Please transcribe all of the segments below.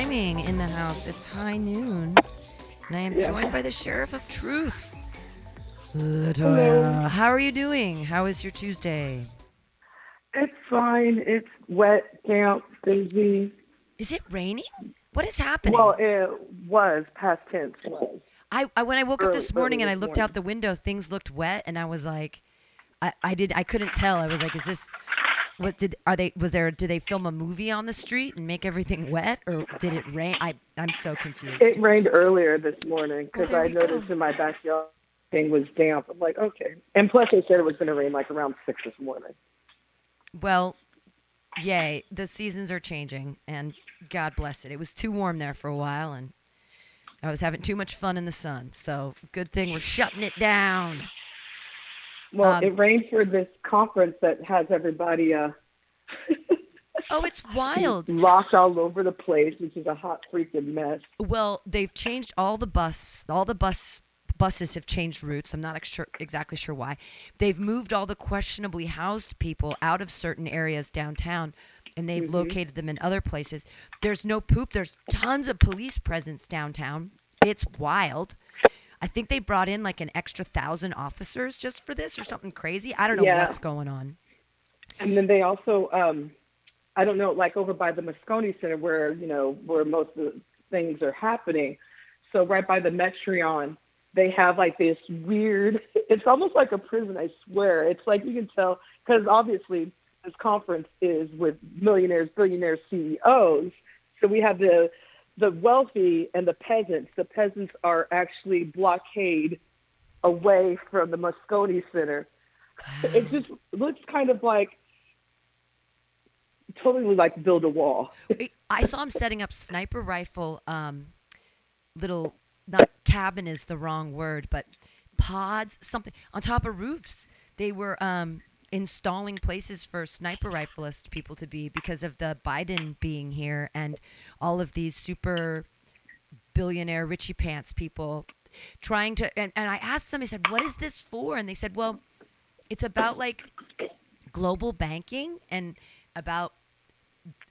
timing in the house. It's high noon, and I am Yeah. joined by the Sheriff of Truth. Latoya, Hello. how are you doing? How is your Tuesday? It's fine. It's wet, damp, busy. Is it raining? What is happening? Well, it was past tense. Was. I, I when I woke up this morning and I looked morning. out the window, things looked wet, and I was like, I, I did I couldn't tell. I was like, is this what did are they was there did they film a movie on the street and make everything wet or did it rain? I I'm so confused. It rained earlier this morning oh, because there I we go. noticed in my backyard thing was damp. I'm like, okay. And plus, they said it was going to rain like around six this morning. Well, yay, the seasons are changing and God bless it. It was too warm there for a while and I was having too much fun in the sun. So good thing we're shutting it down. Well, Um, it rained for this conference that has everybody uh, Oh, it's wild. locked all over the place, which is a hot freaking mess. Well, they've changed all the bus. All the bus buses have changed routes. I'm not sure, exactly sure why. They've moved all the questionably housed people out of certain areas downtown, and they've Mhm. located them in other places. There's no poop. There's tons of police presence downtown. It's wild. I think they brought in like an extra thousand officers just for this or something crazy. I don't know Yeah. what's going on. And then they also, um, I don't know, like over by the Moscone Center where, you know, where most of the things are happening. So right by the Metreon, they have like this weird, it's almost like a prison, I swear. It's like you can tell, because obviously this conference is with millionaires, billionaires, CEOs. So we have the, the wealthy and the peasants. The peasants are actually blockade away from the Moscone Center it just looks kind of like totally like build a wall. I saw him setting up sniper rifle, um, little not cabin is the wrong word, but pods, something on top of roofs. They were um, installing places for sniper rifleist people to be because of the Biden being here and all of these super billionaire Richie Pants people trying to. And, and I asked them, I said, "What is this for?" And they said, "Well, it's about like global banking and about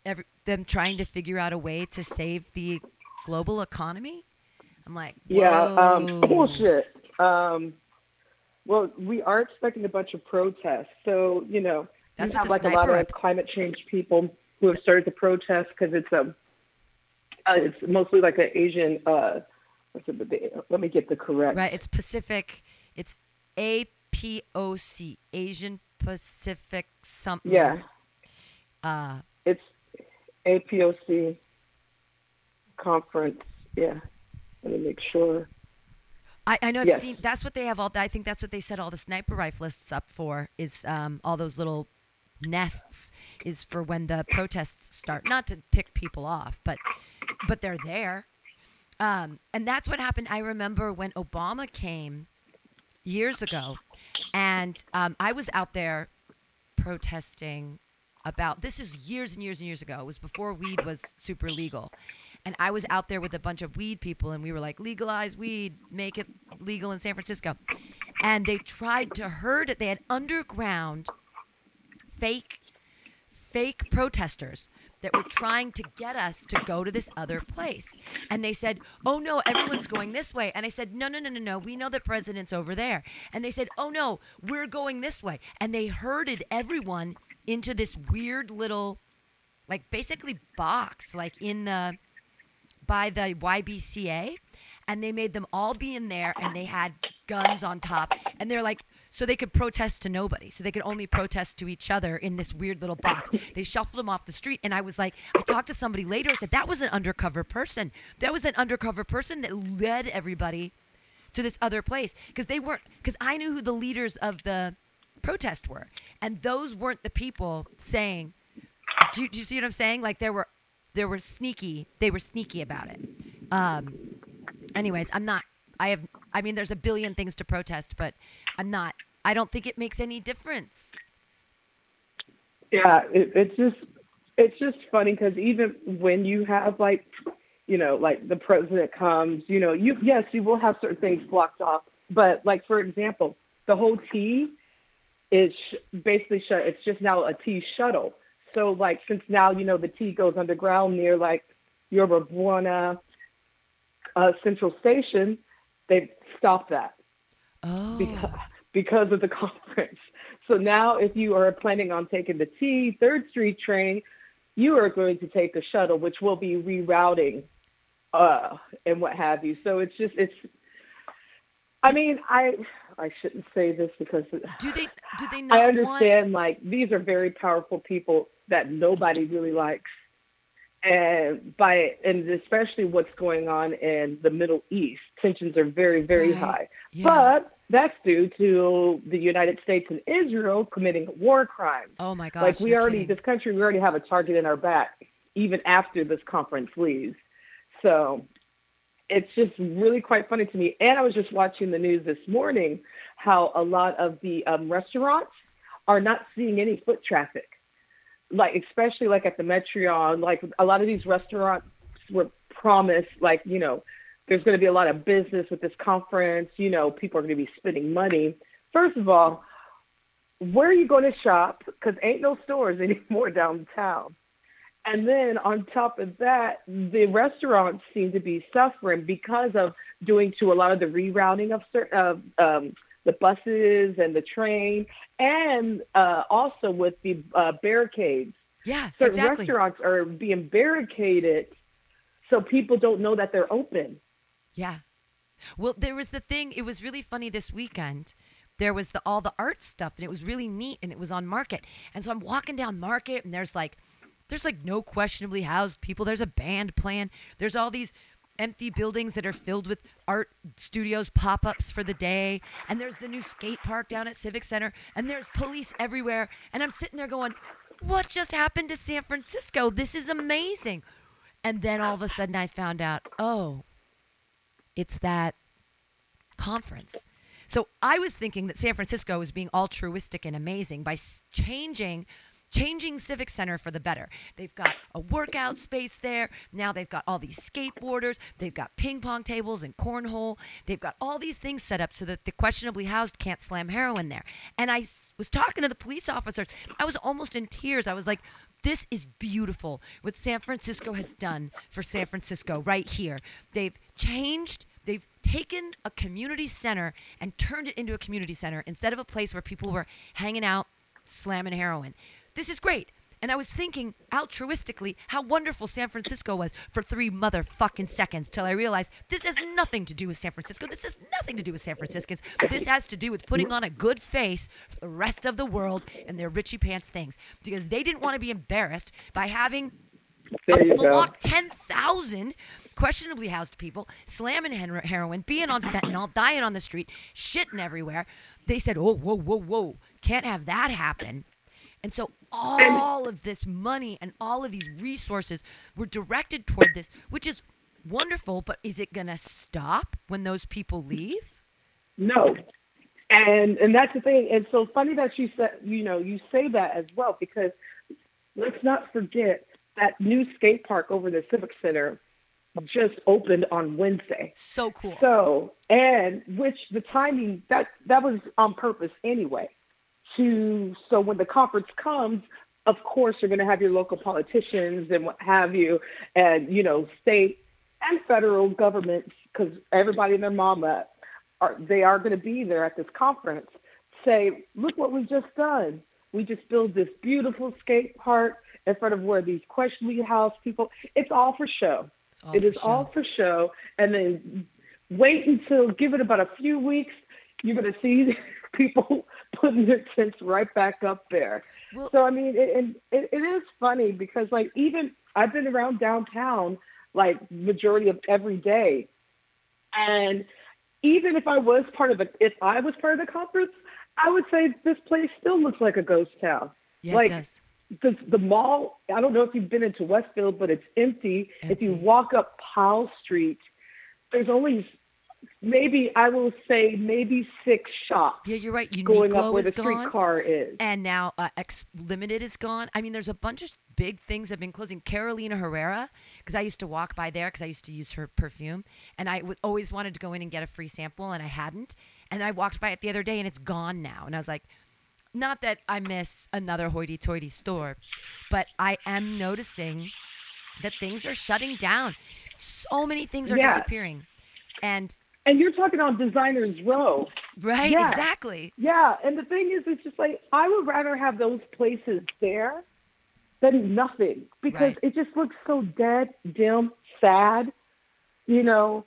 every, them trying to figure out a way to save the global economy." I'm like, Yeah, um, bullshit. Um, well, we are expecting a bunch of protests. So you know, That's we have like a lot of climate change people who have started to protest because it's a, uh, it's mostly like an Asian. Uh, let me get the correct. Right, it's Pacific. It's APEC, Asian Pacific something. Yeah, Uh, it's APEC conference. Yeah, let me make sure. I, I know I've Yes. seen. That's what they have all. I think that's what they set all the sniper riflists up for. Is um, all those little nests is for when the protests start. Not to pick people off, but but they're there. Um, and that's what happened. I remember when Obama came years ago, and um, I was out there protesting about this is years and years and years ago. It was before weed was super legal. And I was out there with a bunch of weed people, and we were like, legalize weed, make it legal in San Francisco. And they tried to herd it. They had underground fake, fake protesters that were trying to get us to go to this other place. And they said, oh no, everyone's going this way. And I said, no, no, no, no, no. We know the president's over there. And they said, oh no, we're going this way. And they herded everyone into this weird little, like basically box, like in the, by the YBCA. And they made them all be in there and they had guns on top. And they're like, so they could protest to nobody. So they could only protest to each other in this weird little box. They shuffled them off the street. And I was like, I talked to somebody later. I said, that was an undercover person. That was an undercover person that led everybody to this other place. Because they weren't, because I knew who the leaders of the protest were. And those weren't the people saying, do, do you see what I'm saying? Like there were, there were sneaky, they were sneaky about it. Um, anyways, I'm not, I have, I mean, there's a billion things to protest, but I'm not, I don't think it makes any difference. Yeah, it, it's just it's just funny because even when you have like, you know, like the president comes, you know, you yes, you will have certain things blocked off, but like for example, the whole T is sh- basically shut. It's just now a T shuttle. So like since now you know the T goes underground near like Yerba Buena, uh, Central Station, they've stopped that Oh. because, because of the conference. So now, if you are planning on taking the T Third Street train, you are going to take a shuttle, which will be rerouting uh, and what have you. So it's just it's. I mean, I I shouldn't say this because do they do they not I want understand like these are very powerful people that nobody really likes. And by and especially what's going on in the Middle East, tensions are very, very Right. high. Yeah. But that's due to the United States and Israel committing war crimes. oh my gosh. like we already kidding. this country we already have a target in our back, even after this conference leaves. So it's just really quite funny to me. And I was just watching the news this morning how a lot of the um, restaurants are not seeing any foot traffic. Like especially like at the Metreon, like a lot of these restaurants were promised, like you know, there's going to be a lot of business with this conference. You know, people are going to be spending money. First of all, where are you going to shop? Because ain't no stores anymore downtown. And then on top of that, the restaurants seem to be suffering because of doing to a lot of the rerouting of certain of um, the buses and the train, and uh, also with the uh, barricades. Yeah, Certain exactly. restaurants are being barricaded, so people don't know that they're open. Yeah. Well, there was the thing. It was really funny this weekend. There was the all the art stuff, and it was really neat, and it was on Market. And so I'm walking down Market, and there's like, there's like no questionably housed people. There's a band playing. There's all these empty buildings that are filled with art studios pop-ups for the day and there's the new skate park down at civic center and there's police everywhere and i'm sitting there going what just happened to san francisco this is amazing and then all of a sudden i found out oh it's that conference. So I was thinking that San Francisco was being altruistic and amazing by changing changing Civic Center for the better. They've got a workout space there. Now they've got all these skateboarders. They've got ping pong tables and cornhole. They've got all these things set up so that the questionably housed can't slam heroin there. And I was talking to the police officers. I was almost in tears. I was like, this is beautiful what San Francisco has done for San Francisco right here. They've changed, they've taken a community center and turned it into a community center instead of a place where people were hanging out slamming heroin. This is great. And I was thinking altruistically how wonderful San Francisco was for three motherfucking seconds till I realized this has nothing to do with San Francisco. This has nothing to do with San Franciscans. This has to do with putting on a good face for the rest of the world and their Richie Pants things because they didn't want to be embarrassed by having There flock 10,000 questionably housed people slamming hen- heroin, being on fentanyl, dying on the street, shitting everywhere. They said, oh, whoa, whoa, whoa, can't have that happen. And so all of this money and all of these resources were directed toward this, which is wonderful, but is it going to stop when those people leave? No. And and that's the thing. And so funny that you said you know, you say that as well because let's not forget that new skate park over the Civic Center just opened on Wednesday. So cool. So and which the timing that that was on purpose anyway. To so when the conference comes, of course you're gonna have your local politicians and what have you, and you know, state and federal governments, because everybody and their mama are they are going to be there at this conference say look what we've just done. We just built this beautiful skate park in front of where these questionably housed people it's all for show. It's all it for is all for show and then wait until give it about a few weeks you're going to see people putting tents right back up there Well- so i mean it, and it, it is funny because like even i've been around downtown like majority of every day and even if I was part of the if I was part of the conference, I would say this place still looks like a ghost town. Yeah, like- it does. The, the mall, I don't know if you've been into Westfield, but it's empty. empty. If you walk up Powell Street, there's only maybe I will say maybe six shops Yeah, you're right. going up Uniqlo where is the gone. streetcar is. And now uh, X Limited is gone. I mean, there's a bunch of big things have been closing. Carolina Herrera, because I used to walk by there because I used to use her perfume, and I w- always wanted to go in and get a free sample, and I hadn't. And I walked by it the other day, and it's gone now. And I was like, not that I miss another hoity-toity store, but I am noticing that things are shutting down. So many things are Yeah. disappearing. And And you're talking on Designers Row. right, Yeah. exactly. Yeah, and the thing is, it's just like I would rather have those places there than nothing because Right. it just looks so dead, dim, sad, you know.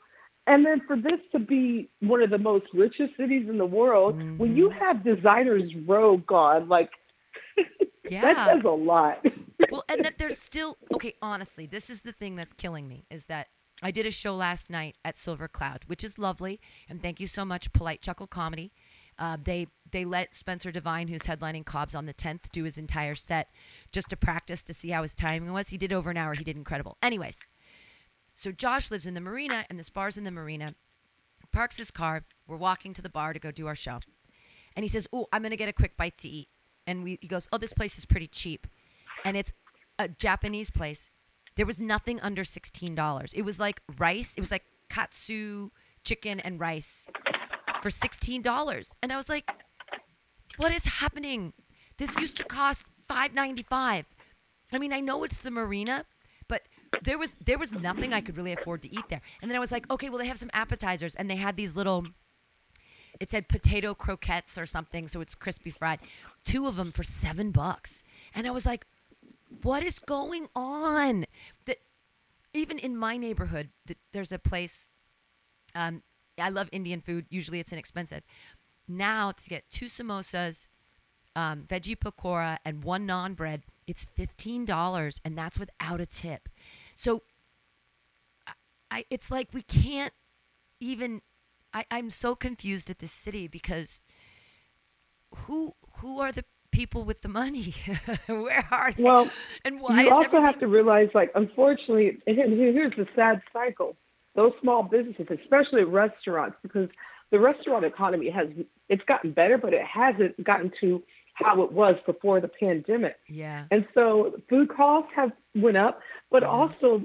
And then for this to be one of the most richest cities in the world, when you mm-hmm. have Designers Row gone, like that Yeah. says a lot. well, and that there's still okay. Honestly, this is the thing that's killing me is that I did a show last night at Silver Cloud, which is lovely, and thank you so much, Polite Chuckle Comedy. Uh, they they let Spencer Devine, who's headlining Cobb's on the 10th, do his entire set just to practice to see how his timing was. He did over an hour. He did incredible. Anyways, so Josh lives in the marina, and this bar's in the marina. Parks his car. We're walking to the bar to go do our show, and he says, "Oh, I'm gonna get a quick bite to eat." And we, he goes, "Oh, this place is pretty cheap." and it's a Japanese place. There was nothing under sixteen dollars. It was like rice. It was like katsu chicken and rice for sixteen dollars, and I was like, "What is happening? This used to cost five ninety five. I mean, I know it's the marina, but there was there was nothing I could really afford to eat there. And then I was like, okay, well they have some appetizers, and they had these little. It said potato croquettes or something, so it's crispy fried. Two of them for seven bucks, and I was like, what is going on? That even in my neighborhood, that there's a place. Um, I love Indian food. Usually, it's inexpensive. Now to get two samosas, um, veggie pakora, and one naan bread, it's fifteen dollars, and that's without a tip. So, I it's like we can't even. I, I'm so confused at this city because who who are the people with the money? Where are they? Well, and why you also everything? have to realize, like, unfortunately, here's the sad cycle. Those small businesses, especially restaurants, because the restaurant economy has it's gotten better, but it hasn't gotten to how it was before the pandemic. yeah, And so food costs have went up, but Yeah. also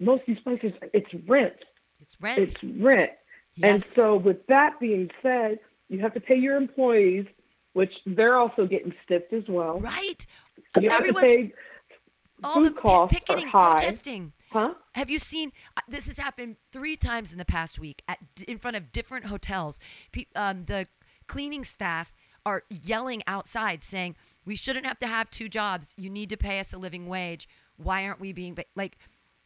most of these places, it's rent. it's rent. It's rent. Yes. And so, with that being said, you have to pay your employees, which they're also getting stiffed as well. right. You have to Everyone's pay all the costs are picketing, high. protesting. Huh? Have you seen? uh, This has happened three times in the past week at in front of different hotels. Um, the cleaning staff are yelling outside, saying, "We shouldn't have to have two jobs. You need to pay us a living wage. Why aren't we being like?"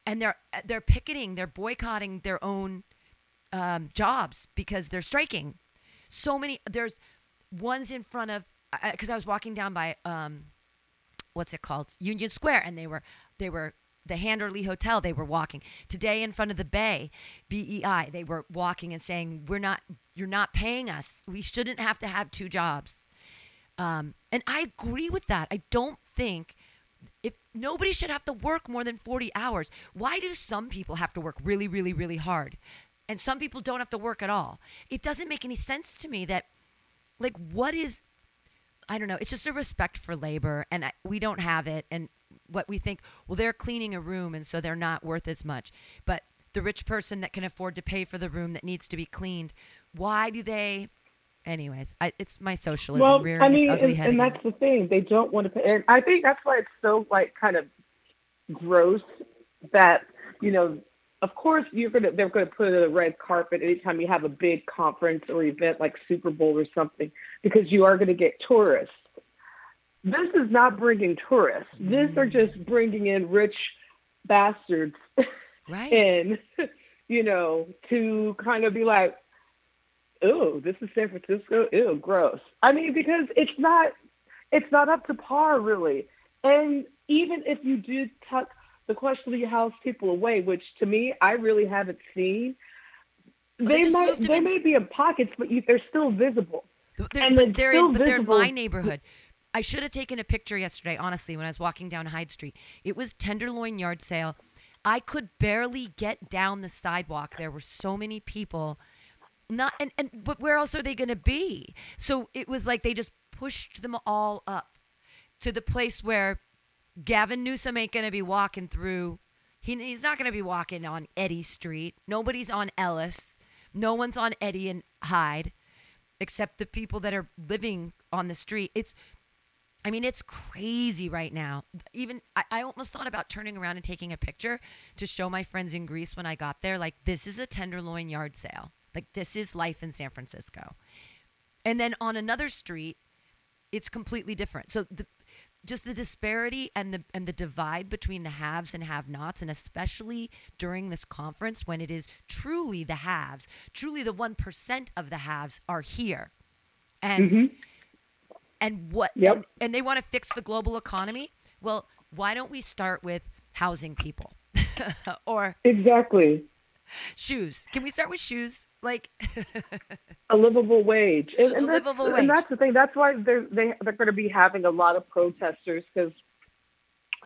And they're they're picketing, they're boycotting their own um, jobs because they're striking. So many. There's ones in front of because I was walking down by um, what's it called Union Square, and they were they were the Handlery Hotel. They were walking today in front of the Bay, BEI. They were walking and saying, "We're not. You're not paying us. We shouldn't have to have two jobs." Um, and I agree with that. I don't think if nobody should have to work more than 40 hours. Why do some people have to work really, really, really hard, and some people don't have to work at all? It doesn't make any sense to me that, like, what is I don't know. It's just a respect for labor, and I, we don't have it. And what we think, well, they're cleaning a room, and so they're not worth as much. But the rich person that can afford to pay for the room that needs to be cleaned, why do they? Anyways, I, it's my socialism Well, rearing I mean, its ugly and, head and again. that's the thing. They don't want to pay. And I think that's why it's so, like, kind of gross that, you know, of course you're gonna they're gonna put it on the red carpet anytime you have a big conference or event like Super Bowl or something because you are gonna get tourists. This is not bringing tourists. These are mm. just bringing in rich bastards right? in, you know, to kind of be like, oh, this is San Francisco. Ew, gross. I mean, because it's not, it's not up to par really. And even if you do tuck the question questionably house people away, which to me I really haven't seen, Well, they they might they in- may be in pockets, but you, they're still visible. They're, and but it's they're still in, but they're in my neighborhood. I should have taken a picture yesterday, honestly, when I was walking down Hyde Street. It was Tenderloin yard sale. I could barely get down the sidewalk. There were so many people. Not and, and but where else are they gonna be? So it was like they just pushed them all up to the place where Gavin Newsom ain't gonna be walking through. He, he's not gonna be walking on Eddy Street. Nobody's on Ellis. No one's on Eddy and Hyde except the people that are living on the street. It's I mean, it's crazy right now. Even I, I almost thought about turning around and taking a picture to show my friends in Greece when I got there. Like, this is a tenderloin yard sale. Like, this is life in San Francisco. And then on another street, it's completely different. So the, just the disparity and the and the divide between the haves and have-nots and especially during this conference when it is truly the haves truly the 1% of the haves are here and Mhm. and what Yep. and, and they want to fix the global economy well why don't we start with housing people or Exactly. Shoes can we start with shoes like a livable wage. And, and, that's, livable wage. and that's the thing. That's why they're they, they're going to be having a lot of protesters because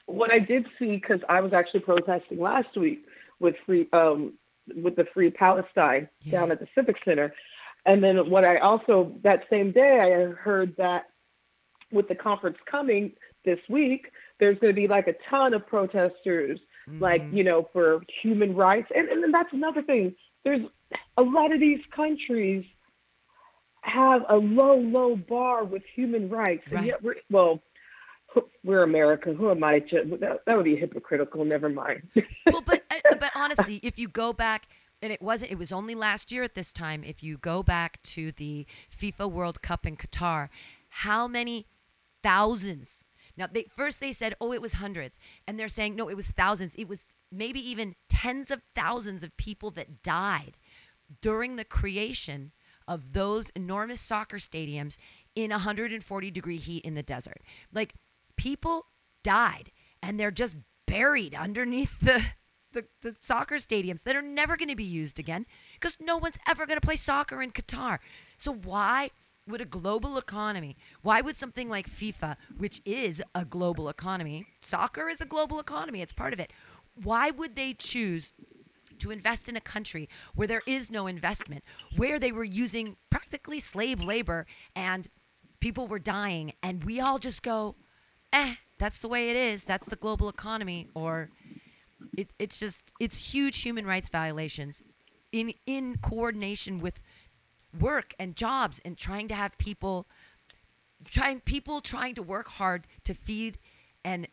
what I did see because I was actually protesting last week with free um with the Free Palestine Yeah. down at the Civic Center, and then what I also that same day I heard that with the conference coming this week, there's going to be like a ton of protesters like Mhm. you know for human rights and, and then that's another thing there's a lot of these countries have a low low bar with human rights and yet we're well we're america who am i to that, that would be hypocritical never mind well, but uh, but honestly, if you go back, and it wasn't, it was only last year at this time. If you go back to the FIFA World Cup in Qatar, how many thousands? Now, they first they said, oh, it was hundreds, and they're saying no, it was thousands. It was maybe even tens of thousands of people that died during the creation of those enormous soccer stadiums in 140 degree heat in the desert. Like people died and they're just buried underneath the the, the soccer stadiums that are never going to be used again because no one's ever going to play soccer in Qatar. So why would a global economy, why would something like FIFA, which is a global economy, soccer is a global economy, it's part of it. Why would they choose to invest in a country where there is no investment, where they were using practically slave labor and people were dying, and we all just go, eh, that's the way it is. That's the global economy. Or it, it's just, it's huge human rights violations in, in coordination with work and jobs and trying to have people, trying, people trying to work hard to feed and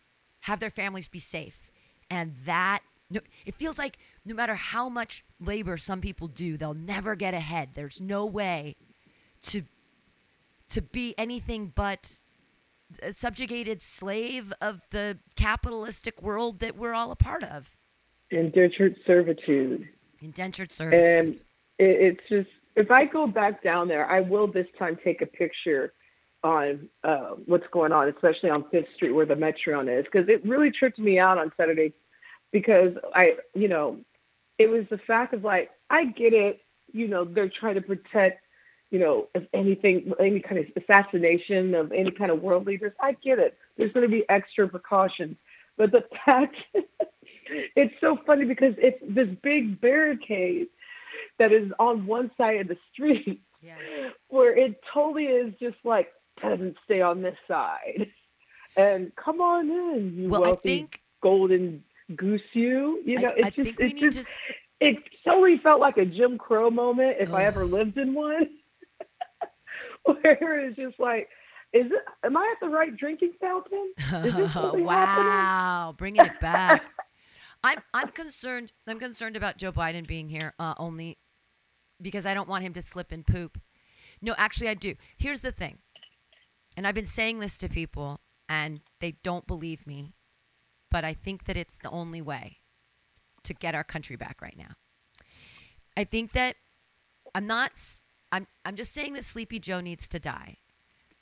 have their families be safe. And that, it feels like no matter how much labor some people do, they'll never get ahead. There's no way to to be anything but a subjugated slave of the capitalistic world that we're all a part of. indentured servitude Indentured servitude. and it, it's just if i go back down there i will this time take a picture on uh, what's going on especially on fifth street where the Metreon is because it really tripped me out on saturday because i you know it was the fact of like i get it you know they're trying to protect you know if anything any kind of assassination of any kind of world leaders. I get it. There's going to be extra precautions but the fact it's so funny because it's this big barricade that is on one side of the street yeah. where it totally is just like doesn't stay on this side and come on in you Well, I wealthy think golden goose you you know I, it's I just think we it's need just to. it totally felt like a jim crow moment if i ever lived in one where it's just like is it am i at the right drinking fountain Is this really wow, bringing it back. I'm I'm concerned. I'm concerned about Joe Biden being here uh, only because I don't want him to slip and poop. No, actually, I do. Here's the thing, and I've been saying this to people, and they don't believe me, but I think that it's the only way to get our country back right now. I think that I'm not. I'm I'm just saying that Sleepy Joe needs to die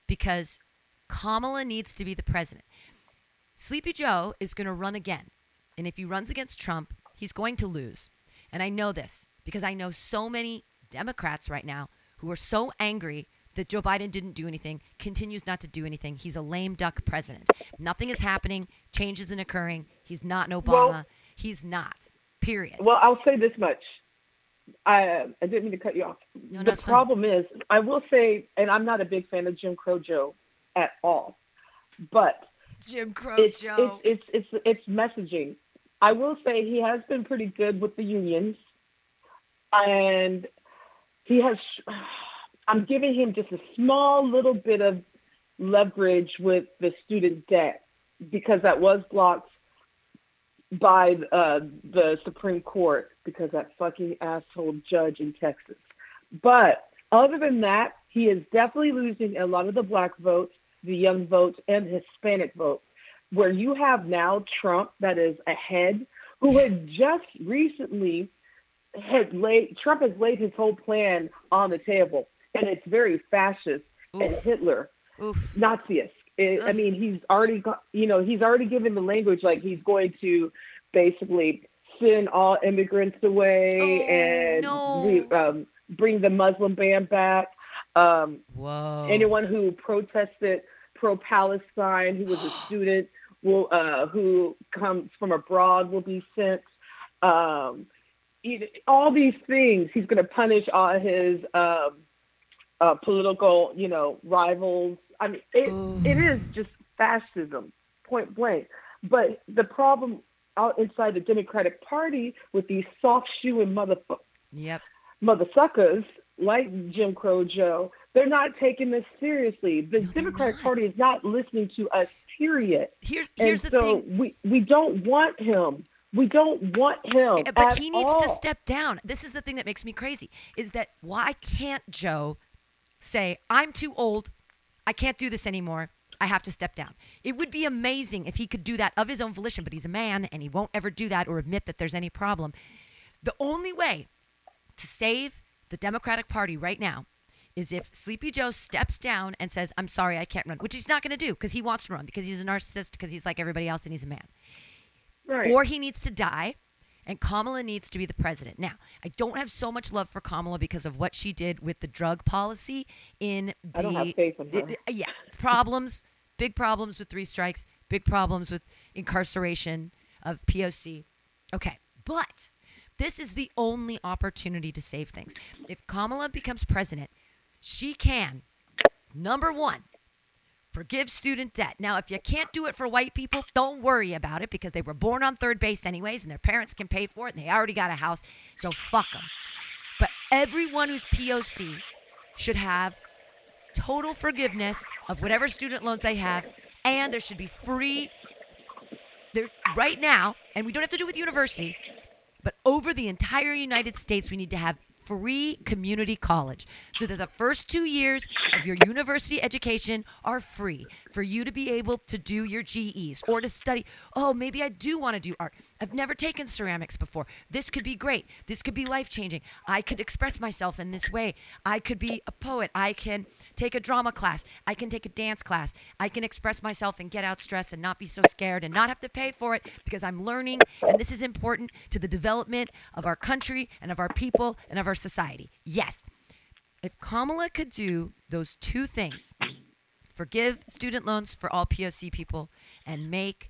because Kamala needs to be the president. Sleepy Joe is going to run again. And if he runs against Trump, he's going to lose. And I know this because I know so many Democrats right now who are so angry that Joe Biden didn't do anything, continues not to do anything. He's a lame duck president. Nothing is happening, change isn't occurring. He's not an Obama. Well- he's not. Period. Well, I'll say this much. I, I didn't mean to cut you off. No, no, the it's fine. problem is, I will say, and I'm not a big fan of Jim Crow Joe at all, but Jim Crow it's, Joe. it's it's it's it's messaging. I will say he has been pretty good with the unions, and he has. I'm giving him just a small little bit of leverage with the student debt because that was blocked by uh, the Supreme Court because that fucking asshole judge in Texas. But other than that, he is definitely losing a lot of the black votes, the young votes, and Hispanic votes. Where you have now Trump that is ahead, who had just recently had laid Trump has laid his whole plan on the table, and it's very fascist Oof. and Hitler, Oof. Naziist. It, I mean, he's already got, you know, he's already given the language like he's going to basically send all immigrants away oh, and no. re, um, bring the Muslim ban back. Um, Whoa. Anyone who protested pro Palestine, who was a student, will uh, who comes from abroad will be sent. Um, all these things, he's going to punish all his um, uh, political, you know, rivals. I mean, it, it is just fascism, point blank. But the problem out inside the Democratic Party with these soft shoeing motherfuckers, yep. mother suckers like Jim Crow Joe, they're not taking this seriously. The no, Democratic Party is not listening to us. Period. Here's here's and the so thing. We we don't want him. We don't want him. Eh, but he needs all. to step down. This is the thing that makes me crazy. Is that why can't Joe say I'm too old? I can't do this anymore. I have to step down. It would be amazing if he could do that of his own volition, but he's a man and he won't ever do that or admit that there's any problem. The only way to save the Democratic Party right now is if Sleepy Joe steps down and says, I'm sorry, I can't run, which he's not going to do because he wants to run because he's a narcissist, because he's like everybody else and he's a man. Right. Or he needs to die and Kamala needs to be the president. Now, I don't have so much love for Kamala because of what she did with the drug policy in the I don't have faith in her. yeah, problems, big problems with three strikes, big problems with incarceration of POC. Okay, but this is the only opportunity to save things. If Kamala becomes president, she can number 1 forgive student debt. Now, if you can't do it for white people, don't worry about it because they were born on third base anyways and their parents can pay for it and they already got a house, so fuck them. But everyone who's POC should have total forgiveness of whatever student loans they have and there should be free there right now, and we don't have to do it with universities, but over the entire United States we need to have free community college so that the first two years of your university education are free for you to be able to do your GEs or to study. Oh, maybe I do want to do art. I've never taken ceramics before. This could be great. This could be life changing. I could express myself in this way. I could be a poet. I can take a drama class. I can take a dance class. I can express myself and get out stress and not be so scared and not have to pay for it because I'm learning. And this is important to the development of our country and of our people and of our society. Yes. If Kamala could do those two things, forgive student loans for all POC people and make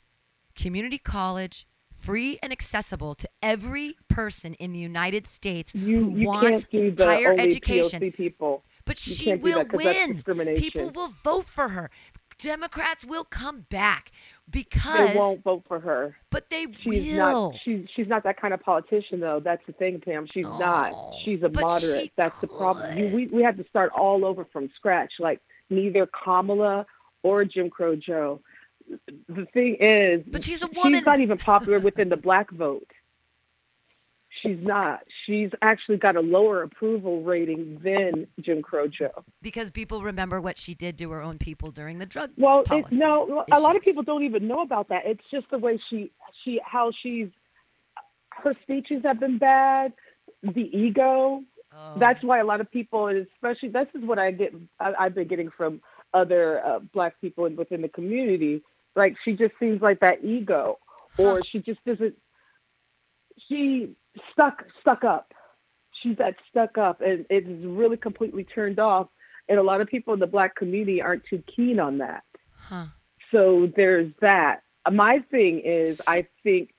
community college free and accessible to every person in the United States you, who you wants can't do the higher education. POC people. But You she will that 'cause that's win. People will vote for her. Democrats will come back because They won't vote for her. but they She's will. not. She's she's not that kind of politician, though. That's the thing, Pam. She's not. Oh, She's a moderate. That's the problem. We we have to start all over from scratch. Like neither Kamala or Jim Crow Joe. The thing is, But she's a woman. She's not even popular within the black vote. She's not. She's actually got a lower approval rating than Jim Crow Joe. because people remember what she did to her own people during the drug Well, it, no, a lot of people don't even know about that. It's just the way she, she, how she's, her speeches have been bad. The ego. Oh. That's why a lot of people, and especially this is what I get. I, I've been getting from other uh, black people within the community. Like she just seems like that ego, or she just doesn't. She stuck stuck up. She's that stuck up, and it's really completely turned off. And a lot of people in the black community aren't too keen on that. Huh. So there's that. My thing is, I think,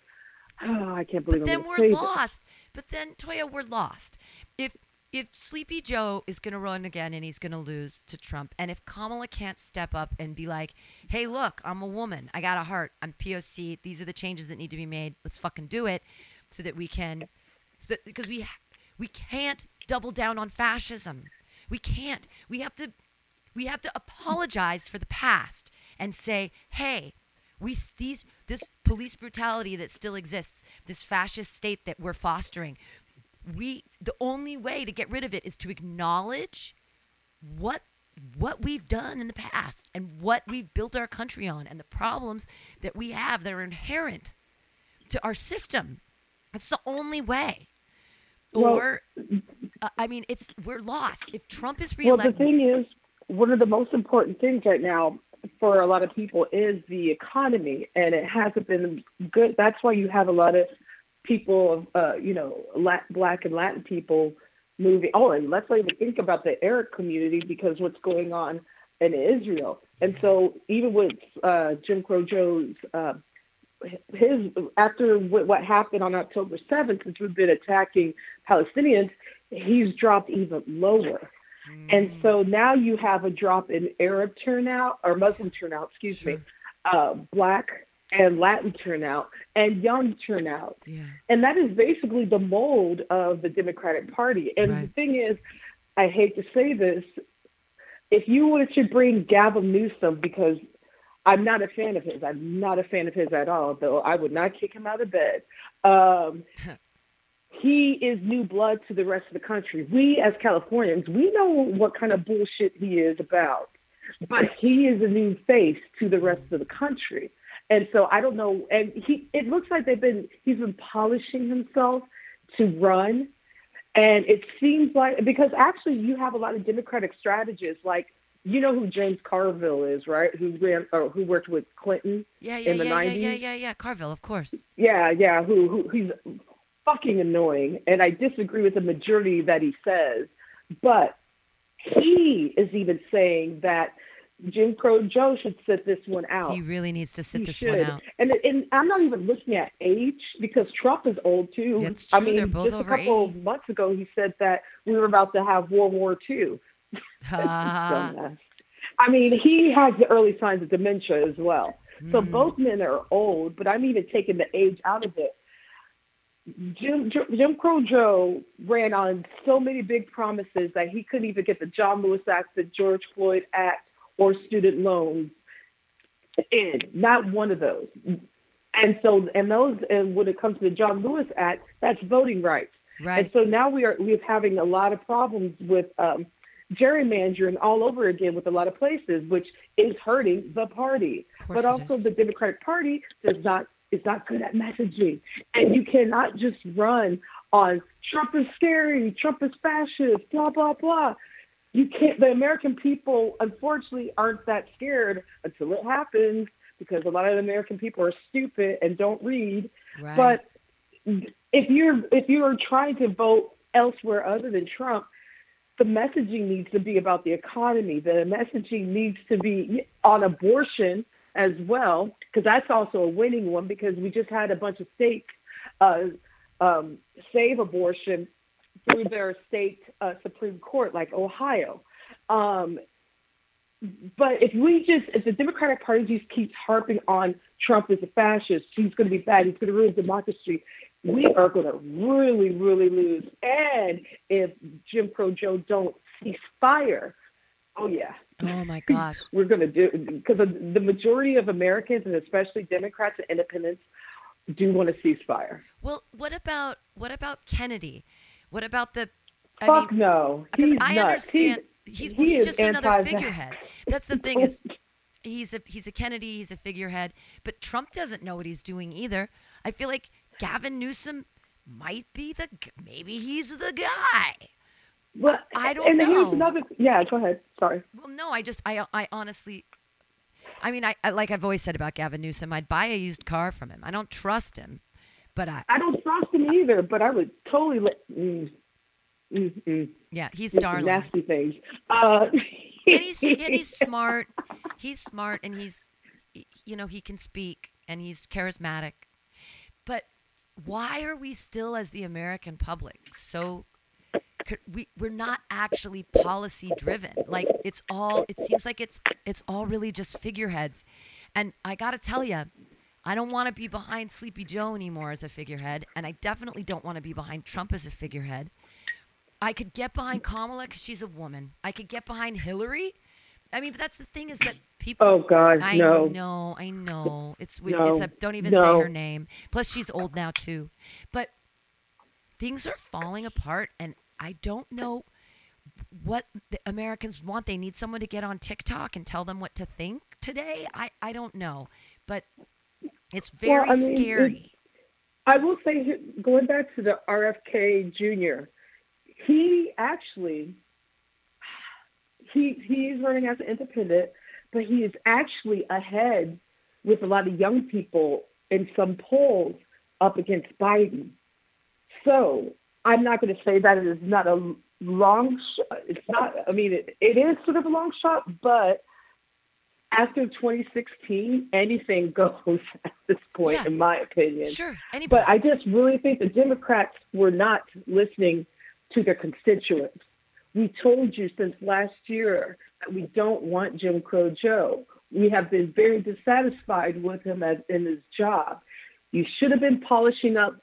oh, I can't believe But I'm then we're this. lost. But then Toya, we're lost. If if Sleepy Joe is going to run again and he's going to lose to Trump, and if Kamala can't step up and be like, "Hey, look, I'm a woman. I got a heart. I'm POC. These are the changes that need to be made. Let's fucking do it," so that we can, so that, because we we can't double down on fascism. We can't. We have to We have to apologize for the past and say, "Hey, we these this police brutality that still exists, this fascist state that we're fostering. We the only way to get rid of it is to acknowledge what what we've done in the past and what we've built our country on and the problems that we have that are inherent to our system. It's the only way. Well- or uh, I mean, it's we're lost. If Trump is reelected. Well, the thing is, one of the most important things right now for a lot of people is the economy, and it hasn't been good. That's why you have a lot of people, uh, you know, Lat- black and Latin people moving. Oh, and let's not even think about the Arab community because what's going on in Israel. And so, even with uh, Jim Crow Joe's. Uh, his after what what happened on October 7th, since we've been attacking Palestinians, he's dropped even lower. And so now you have a drop in Arab turnout or Muslim turnout, excuse me, uh, Black and Latin turnout, and young turnout. yeah, And that is basically the mold of the Democratic Party. And the thing is, I hate to say this, if you were to bring Gavin Newsom, because I'm not a fan of his, I'm not a fan of his at all, though I would not kick him out of bed. Um, he is new blood to the rest of the country. We, as Californians, we know what kind of bullshit he is about, but he is a new face to the rest of the country. And so I don't know. And he, it looks like they've been, he's been polishing himself to run. And it seems like, because actually you have a lot of Democratic strategists, like, you know who James Carville is, right? Who ran, or who worked with Clinton. yeah, yeah, in the yeah, yeah, 90s? yeah, yeah, yeah. Carville, of course. Yeah, yeah, who, who he's fucking annoying, and I disagree with the majority that he says, but he is even saying that Jim Crow Joe should sit this one out. He really needs to sit He this should. one out. And, and I'm not even looking at age because Trump is old too. That's I true, mean, they're both just a couple 80. of months ago, he said that we were about to have World War II. Ha. Dumbass. I mean, he has the early signs of dementia as well. So Mm. both men are old, but I'm even taking the age out of it. Jim, Jim Crow Joe ran on so many big promises that he couldn't even get the John Lewis Act, the George Floyd Act, or student loans in. Not one of those. And so, and those, and when it comes to the John Lewis Act, that's voting rights. Right. And so now we are we're having a lot of problems with um, gerrymandering all over again with a lot of places, which is hurting the party. But also the Democratic Party does not is not good at messaging, and you cannot just run on Trump is scary, Trump is fascist, blah blah blah. You can't. The American people, unfortunately, aren't that scared until it happens because a lot of the American people are stupid and don't read. right. But if you're if you're trying to vote elsewhere other than Trump, the messaging needs to be about the economy. The messaging needs to be on abortion as well, because that's also a winning one. Because we just had a bunch of states uh, um, save abortion through their state uh, supreme court, like Ohio. Um, but if we just, if the Democratic Party just keeps harping on Trump is a fascist, he's going to be bad, he's going to ruin democracy, we are going to really, really lose. And if Jim Crow Joe don't cease fire, oh yeah, oh my gosh. we're going to do because the majority of Americans and especially Democrats and Independents do want to cease fire. Well, what about what about Kennedy? What about the? I Fuck mean, no, because he's I nuts. understand He's, he's he he's just another figurehead. That's the thing oh. is he's a he's a Kennedy, he's a figurehead, but Trump doesn't know what he's doing either. I feel like Gavin Newsom might be the maybe he's the guy. Well, I don't and know. here's another. Yeah, go ahead. Sorry. Well, no, I just I I honestly I mean, I, I like I've always said about Gavin Newsom, I'd buy a used car from him. I don't trust him, but I I don't trust him either, but I would totally let. Mm, mm, mm, yeah, he's darling. nasty things. Uh, and he's and he's smart. He's smart, and he's you know he can speak, and he's charismatic. But why are we still, as the American public, so we we're not actually policy driven? Like it's all. It seems like it's it's all really just figureheads. And I got to tell you, I don't want to be behind Sleepy Joe anymore as a figurehead, and I definitely don't want to be behind Trump as a figurehead. I could get behind Kamala because she's a woman. I could get behind Hillary I mean, but that's the thing is that people. Oh God, I no. know, I know. It's we- No, it's a, don't even no. say her name. Plus, she's old now too. But things are falling apart, and I don't know what the Americans want. They need someone to get on TikTok and tell them what to think today. I I don't know, but it's Well, very I mean, scary. I will say, going back to the RFK Jr., he actually he he's running as an independent, but he is actually ahead with a lot of young people in some polls up against Biden. So I'm not going to say that it is not a long shot. It's not. I mean, it, it is sort of a long shot, but after 2016, anything goes at this point, Yeah. in my opinion. Sure, anybody. But I just really think the Democrats were not listening to their constituents. We told you since last year that we don't want Jim Crow Joe. We have been very dissatisfied with him as, in his job. You should have been polishing up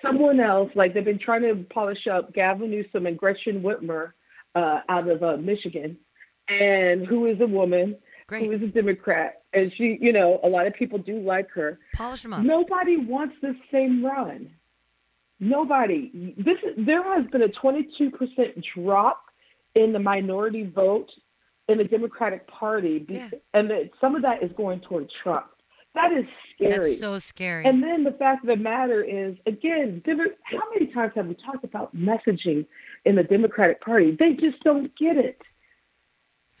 someone else, like they've been trying to polish up Gavin Newsom and Gretchen Whitmer uh, out of uh, Michigan, and who is a woman, Great, who is a Democrat, and she, you know, a lot of people do like her. polish them up. Nobody wants this same run. Nobody. This is, there has been a 22% drop in the minority vote in the Democratic Party, be- Yeah. and that some of that is going toward Trump. That is scary. That's so scary. and then the fact of the matter is, again, how many times have we talked about messaging in the Democratic Party? They just don't get it.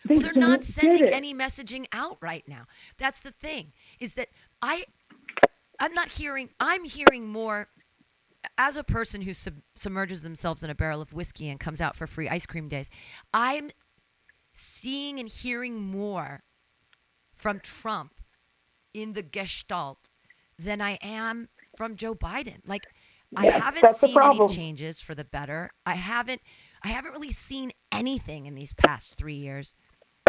They well, they're don't sending any messaging out right now. That's the thing. Is that I I'm not hearing I'm hearing more as a person who sub- submerges themselves in a barrel of whiskey and comes out for free ice cream days. I'm seeing and hearing more from Trump in the gestalt than I am from Joe Biden. Like I haven't seen any changes for the better. I haven't I haven't really seen anything in these past 3 years.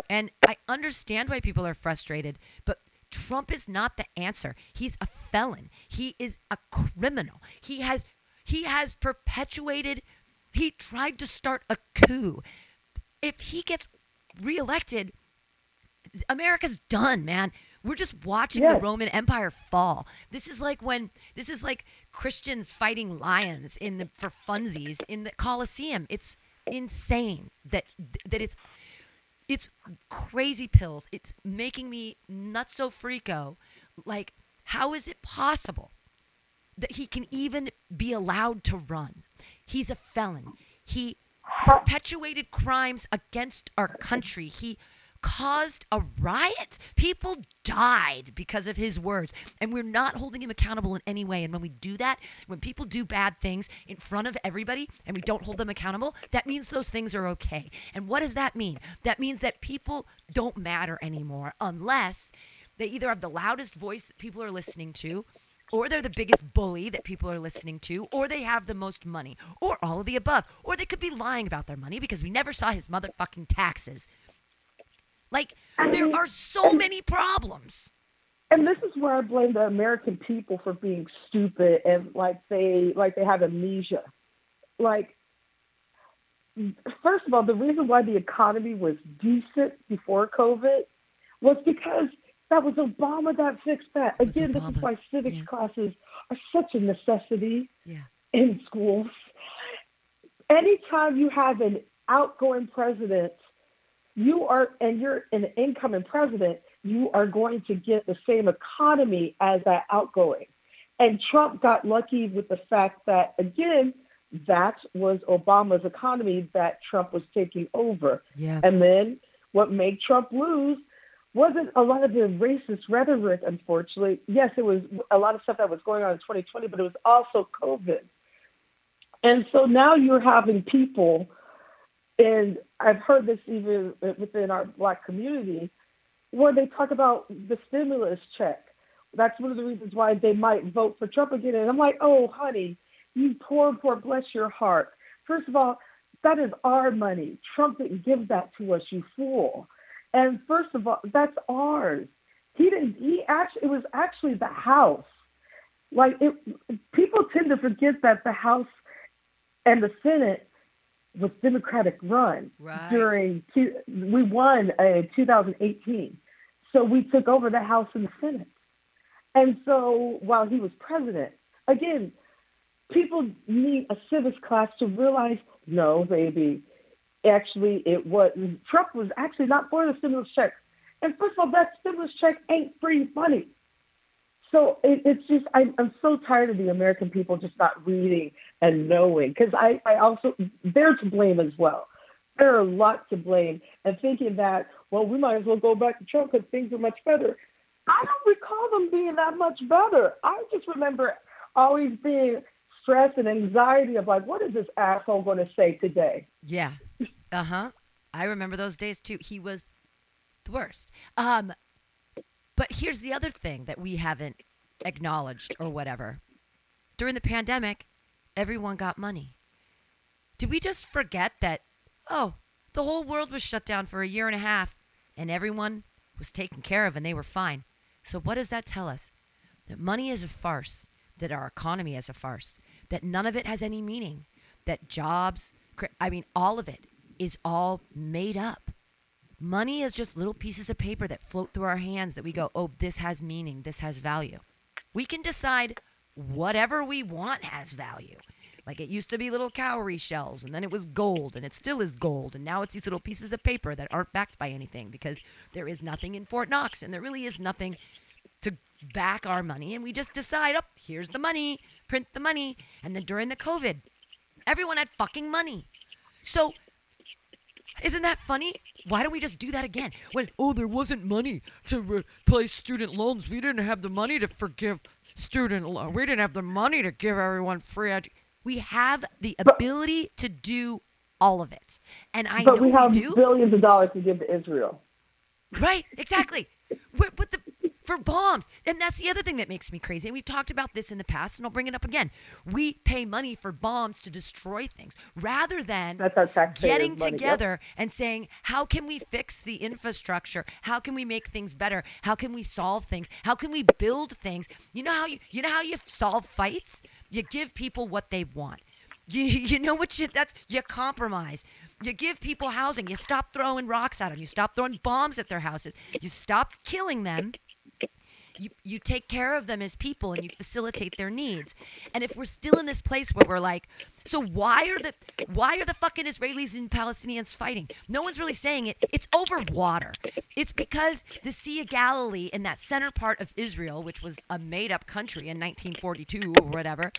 And I understand why people are frustrated, but Trump is not the answer. He's a felon. He is a criminal. He has he has perpetuated he tried to start a coup. If he gets reelected, America's done, man. We're just watching the Roman Empire fall. This is like when this is like Christians fighting lions in the for funsies in the Colosseum. It's insane that that it's it's crazy pills. It's making me nuts nutso freako. Like, how is it possible that he can even be allowed to run? He's a felon. He perpetuated crimes against our country. He caused a riot. People died because of his words. And we're not holding him accountable in any way. And when we do that, when people do bad things in front of everybody and we don't hold them accountable, that means those things are okay. And what does that mean? That means that people don't matter anymore unless they either have the loudest voice that people are listening to or they're the biggest bully that people are listening to, or they have the most money, or all of the above, or they could be lying about their money because we never saw his motherfucking taxes. Like, there are so many problems. and this is where I blame the American people for being stupid and like they like they have amnesia. Like first of all, the reason why the economy was decent before COVID was because that was Obama that fixed that. It Again, this is why civics Yeah. classes are such a necessity Yeah. in schools. Anytime you have an outgoing president, you are and you're an incoming president, you are going to get the same economy as that outgoing. And Trump got lucky with the fact that again, that was Obama's economy that Trump was taking over. Yeah. And then what made Trump lose wasn't a lot of the racist rhetoric, unfortunately. Yes, it was a lot of stuff that was going on in 2020, but it was also COVID. And so now you're having people, and I've heard this even within our black community, where they talk about the stimulus check. That's one of the reasons why they might vote for Trump again. And I'm like, oh, honey, you poor, poor, bless your heart. First of all, that is our money. Trump didn't give that to us, you fool. And first of all, that's ours. He didn't. He actually, it was actually the House. Like it, people tend to forget that the House and the Senate was Democratic run Right. during two, we won uh, 2018. So we took over the House and the Senate. And so while he was president, again, people need a civics class to realize no, baby, actually it was Trump was actually not for the stimulus check. And first of all, that stimulus check ain't free money. So it, it's just I'm, I'm so tired of the American people just not reading and knowing because I, I also they're to blame as well. There are a lot to blame and thinking that well we might as well go back to Trump because things are much better. I don't recall them being that much better. I just remember always being stress and anxiety of like what is this asshole going to say today? Yeah. Uh huh. I remember those days too. He was the worst. Um, but here's the other thing that we haven't acknowledged or whatever. During the pandemic, everyone got money. Did we just forget that, oh, the whole world was shut down for a year and a half and everyone was taken care of and they were fine? So, what does that tell us? That money is a farce, that our economy is a farce, that none of it has any meaning, that jobs, I mean, all of it is all made up. Money is just little pieces of paper that float through our hands that we go, oh, this has meaning, this has value. We can decide whatever we want has value. Like it used to be little cowrie shells, and then it was gold, and it still is gold, and now it's these little pieces of paper that aren't backed by anything because there is nothing in Fort Knox, and there really is nothing to back our money, and we just decide, oh, here's the money, print the money, and then during the COVID, everyone had fucking money. So, isn't that funny? Why don't we just do that again? When, oh, there wasn't money to replace student loans. We didn't have the money to forgive student loan. We didn't have the money to give everyone free edu- We have the ability to do all of it. And I but know we have do. billions of dollars to give to Israel. Right, exactly. But, but the, for bombs, and that's the other thing that makes me crazy. And we've talked about this in the past, and I'll bring it up again. We pay money for bombs to destroy things rather than That's our taxpayers' getting money, yep. together and saying, how can we fix the infrastructure? How can we make things better? How can we solve things? How can we build things? You know how you you know how you solve fights? You give people what they want. You, you know what you that's you compromise. You give people housing. You stop throwing rocks at them. You stop throwing bombs at their houses. You stop killing them. You, you take care of them as people and you facilitate their needs. And if we're still in this place where we're like, so why are the why are the fucking Israelis and Palestinians fighting? No one's really saying it. It's over water. It's because the Sea of Galilee in that center part of Israel, which was a made up country in 1942 or whatever,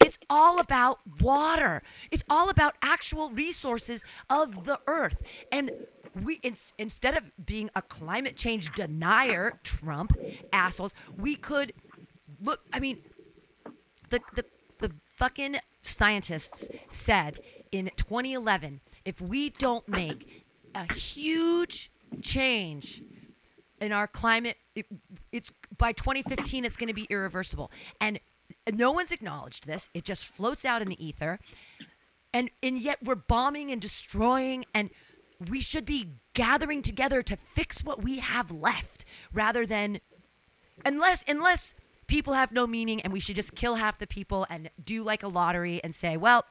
it's all about water. It's all about actual resources of the earth. And we ins- instead of being a climate change denier, Trump assholes, we could look. I mean, the the the fucking scientists said in 2011, if we don't make a huge change in our climate, it, it's by 2015 it's going to be irreversible. And no one's acknowledged this. It just floats out in the ether. And and yet we're bombing and destroying and we should be gathering together to fix what we have left rather than unless unless people have no meaning and we should just kill half the people and do like a lottery and say, well,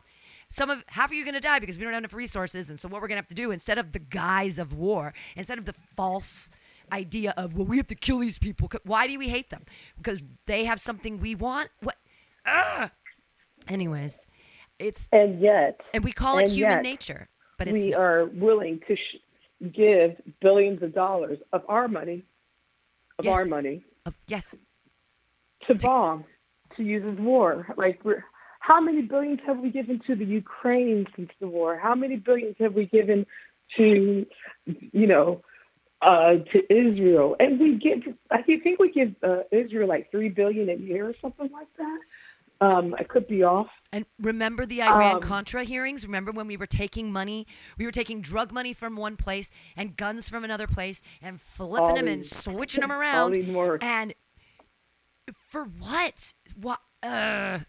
some of half of you are going to die because we don't have enough resources and so what we're going to have to do instead of the guise of war, instead of the false idea of well we have to kill these people. Why do we hate them? Because they have something we want? What ah! Anyways, it's And yet, and we call it human nature, but it's we not. are willing to sh- give billions of dollars of our money, of Yes. our money, of- yes, to bomb, to use as war. Like, we're, how many billions have we given to the Ukraine since the war? How many billions have we given to, you know, uh, to Israel? And we give, I think we give uh, Israel like three billion a year or something like that. Um, I could be off. And remember the Iran Um, Contra hearings? Remember when we were taking money? We were taking drug money from one place and guns from another place and flipping them and switching them around. And for what? What? Uh,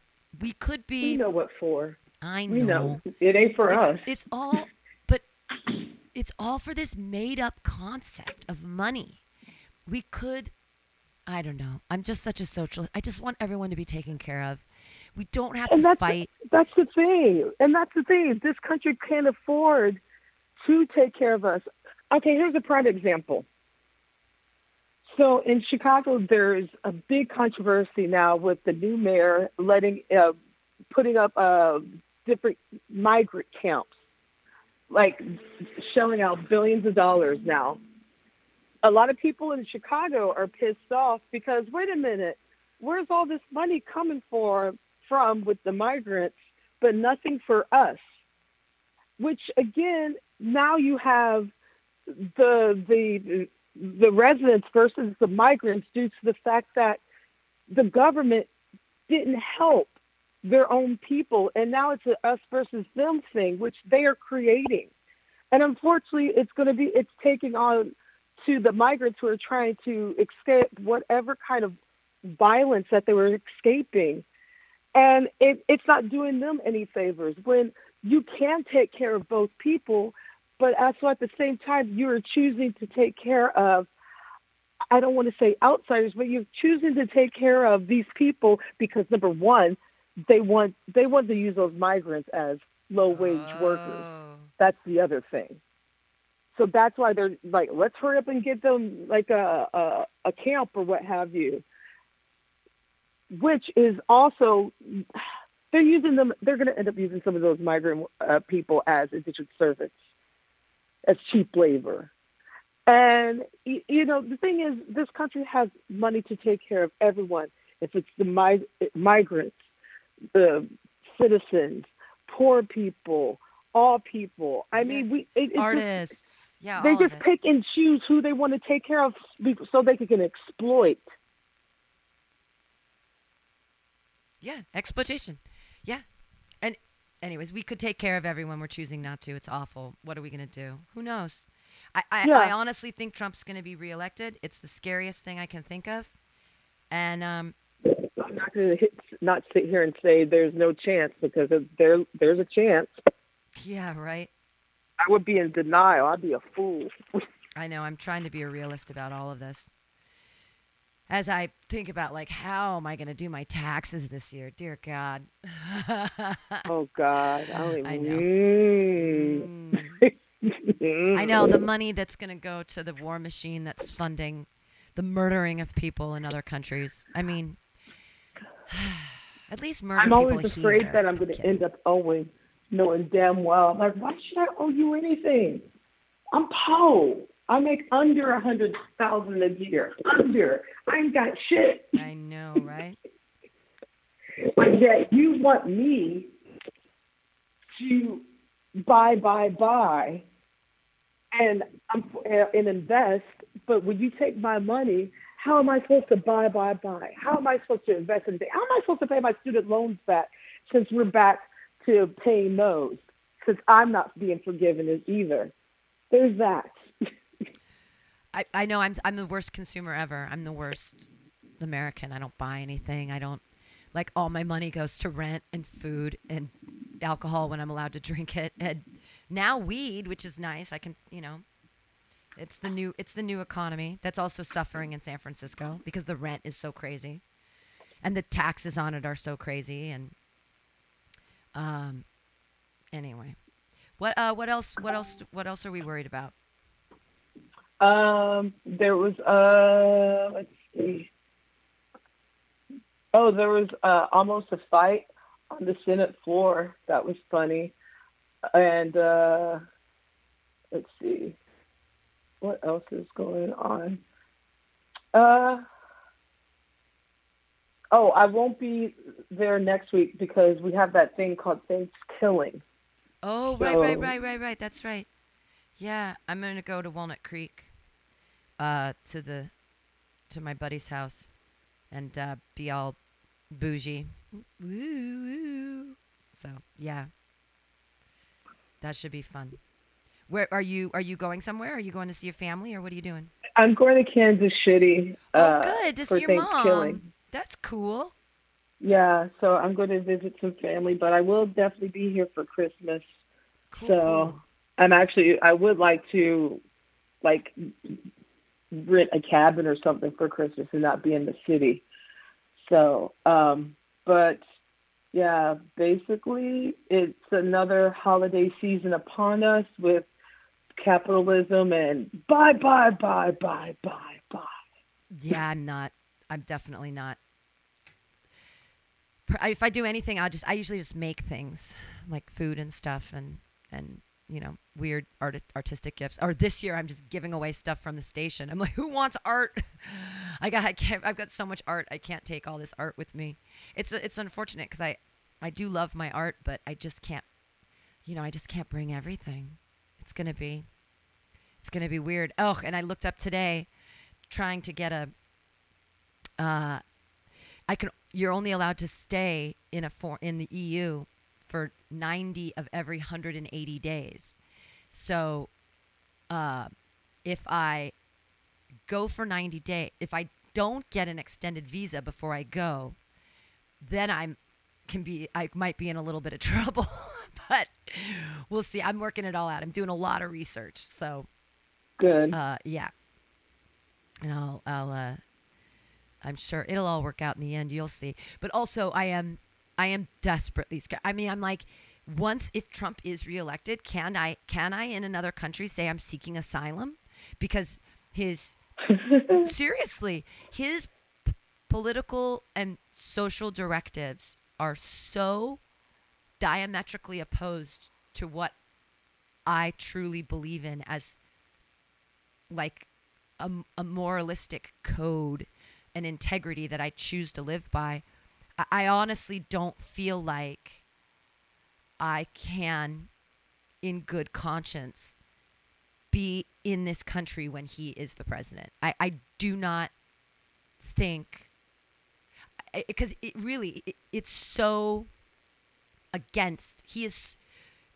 we could be. We know what for. I know. We know. it ain't for us. It's, it's all, but it's all for this made up concept of money. We could, I don't know. I'm just such a social. I just want everyone to be taken care of. We don't have And to that's fight. that's the thing, and that's the thing. This country can't afford to take care of us. Okay, here's a prime example. So in Chicago, there's a big controversy now with the new mayor letting, uh, putting up uh, different migrant camps, like shelling out billions of dollars now. A lot of people in Chicago are pissed off because wait a minute, where's all this money coming for from with the migrants, but nothing for us? Which again, now you have the the the residents versus the migrants due to the fact that the government didn't help their own people. And now it's a us versus them thing which they are creating. And unfortunately it's going to be it's taking on to the migrants who are trying to escape whatever kind of violence that they were escaping. And it, it's not doing them any favors. When you can take care of both people but also at the same time you are choosing to take care of i don't want to say outsiders but you're choosing to take care of these people because number one they want they want to use those migrants as low wage workers. Oh. that's the other thing. So that's why they're like let's hurry up and get them like a a, a camp or what have you. Which is also they're using them they're going to end up using some of those migrant uh, people as indentured servants as cheap labor and you know the thing is this country has money to take care of everyone if it's the mi- migrants the citizens poor people all people i Yeah. mean we it, it's just- Artists. yeah, they just pick and choose who they want to take care of so they can exploit Yeah, exploitation. Anyways, we could take care of everyone. We're choosing not to. It's awful. What are we going to do? Who knows? I, I, Yeah. I honestly think Trump's going to be reelected. It's the scariest thing I can think of. And um, i'm not going to not sit here and say there's no chance because there there's a chance yeah, right. i would be in denial i'd be a fool I know. I'm trying to be a realist about all of this. As I think about like how am I going to do my taxes this year? Dear God. oh god i I know. Mm. I know the money that's going to go to the war machine that's funding the murdering of people in other countries. I mean, at least murder i'm always afraid here. that i'm going to end up owing knowing damn well I'm like why should i owe you anything i'm poor i make under a hundred thousand a year under i ain't got shit I know, right? but yet you want me to buy, buy, buy, and I'm uh, and invest. But when you take my money, how am I supposed to buy, buy, buy? How am I supposed to invest in? How am I supposed to pay my student loans back since we're back to paying those? Since I'm not being forgiven either. There's that. I, I know I'm I'm the worst consumer ever. I'm the worst American. I don't buy anything. I don't like all my money goes to rent and food and alcohol when I'm allowed to drink it. And now weed, which is nice. I can, you know, it's the new it's the new economy that's also suffering in San Francisco because the rent is so crazy. And the taxes on it are so crazy and um anyway. What uh what else what else what else are we worried about? Um, there was uh, let's see. Oh, there was uh, almost a fight on the Senate floor. That was funny. And uh, let's see, what else is going on? Uh, oh, I won't be there next week because we have that thing called Thanksgiving. Oh, right, right, right, right, right. That's right. Yeah, I'm gonna go to Walnut Creek, uh, to the, to my buddy's house, and uh, be all bougie. Woo. So yeah, that should be fun. Where are you? Are you going somewhere? Are you going to see your family, or what are you doing? I'm going to Kansas City. Uh, oh, good to see your mom. That's cool. Yeah, so I'm going to visit some family, but I will definitely be here for Christmas. Cool. So. I'm actually I would like to like rent a cabin or something for Christmas and not be in the city. So, um, but yeah, basically, it's another holiday season upon us with capitalism and bye, bye, bye, bye, bye, bye. Yeah, I'm not. I'm definitely not. If I do anything, I'll just I usually just make things like food and stuff and and you know weird art artistic gifts. Or this year, I'm just giving away stuff from the station. I'm like, who wants art? I got I can't. I've got so much art. I can't take all this art with me. It's it's unfortunate because I I do love my art, but I just can't. You know, I just can't bring everything. It's gonna be it's gonna be weird. Oh, and I looked up today, trying to get a. Uh, I can. You're only allowed to stay in a for in the EU for 90 of every 180 days. So, uh, if I go for 90 days, if I don't get an extended visa before I go, then I'm can be I might be in a little bit of trouble. but we'll see. I'm working it all out. I'm doing a lot of research. So, Good. uh, yeah. And I'll, I'll, uh, I'm sure it'll all work out in the end. You'll see. But also, I am, I am desperately scared. I mean, I'm like, once if Trump is reelected, can I, can I in another country say I'm seeking asylum? Because his, seriously, his p- political and social directives are so diametrically opposed to what I truly believe in as like a, a moralistic code and integrity that I choose to live by. I, honestly don't feel like I can, in good conscience, be in this country when he is the president. I, I do not think, because it really, it, it's so against, he is,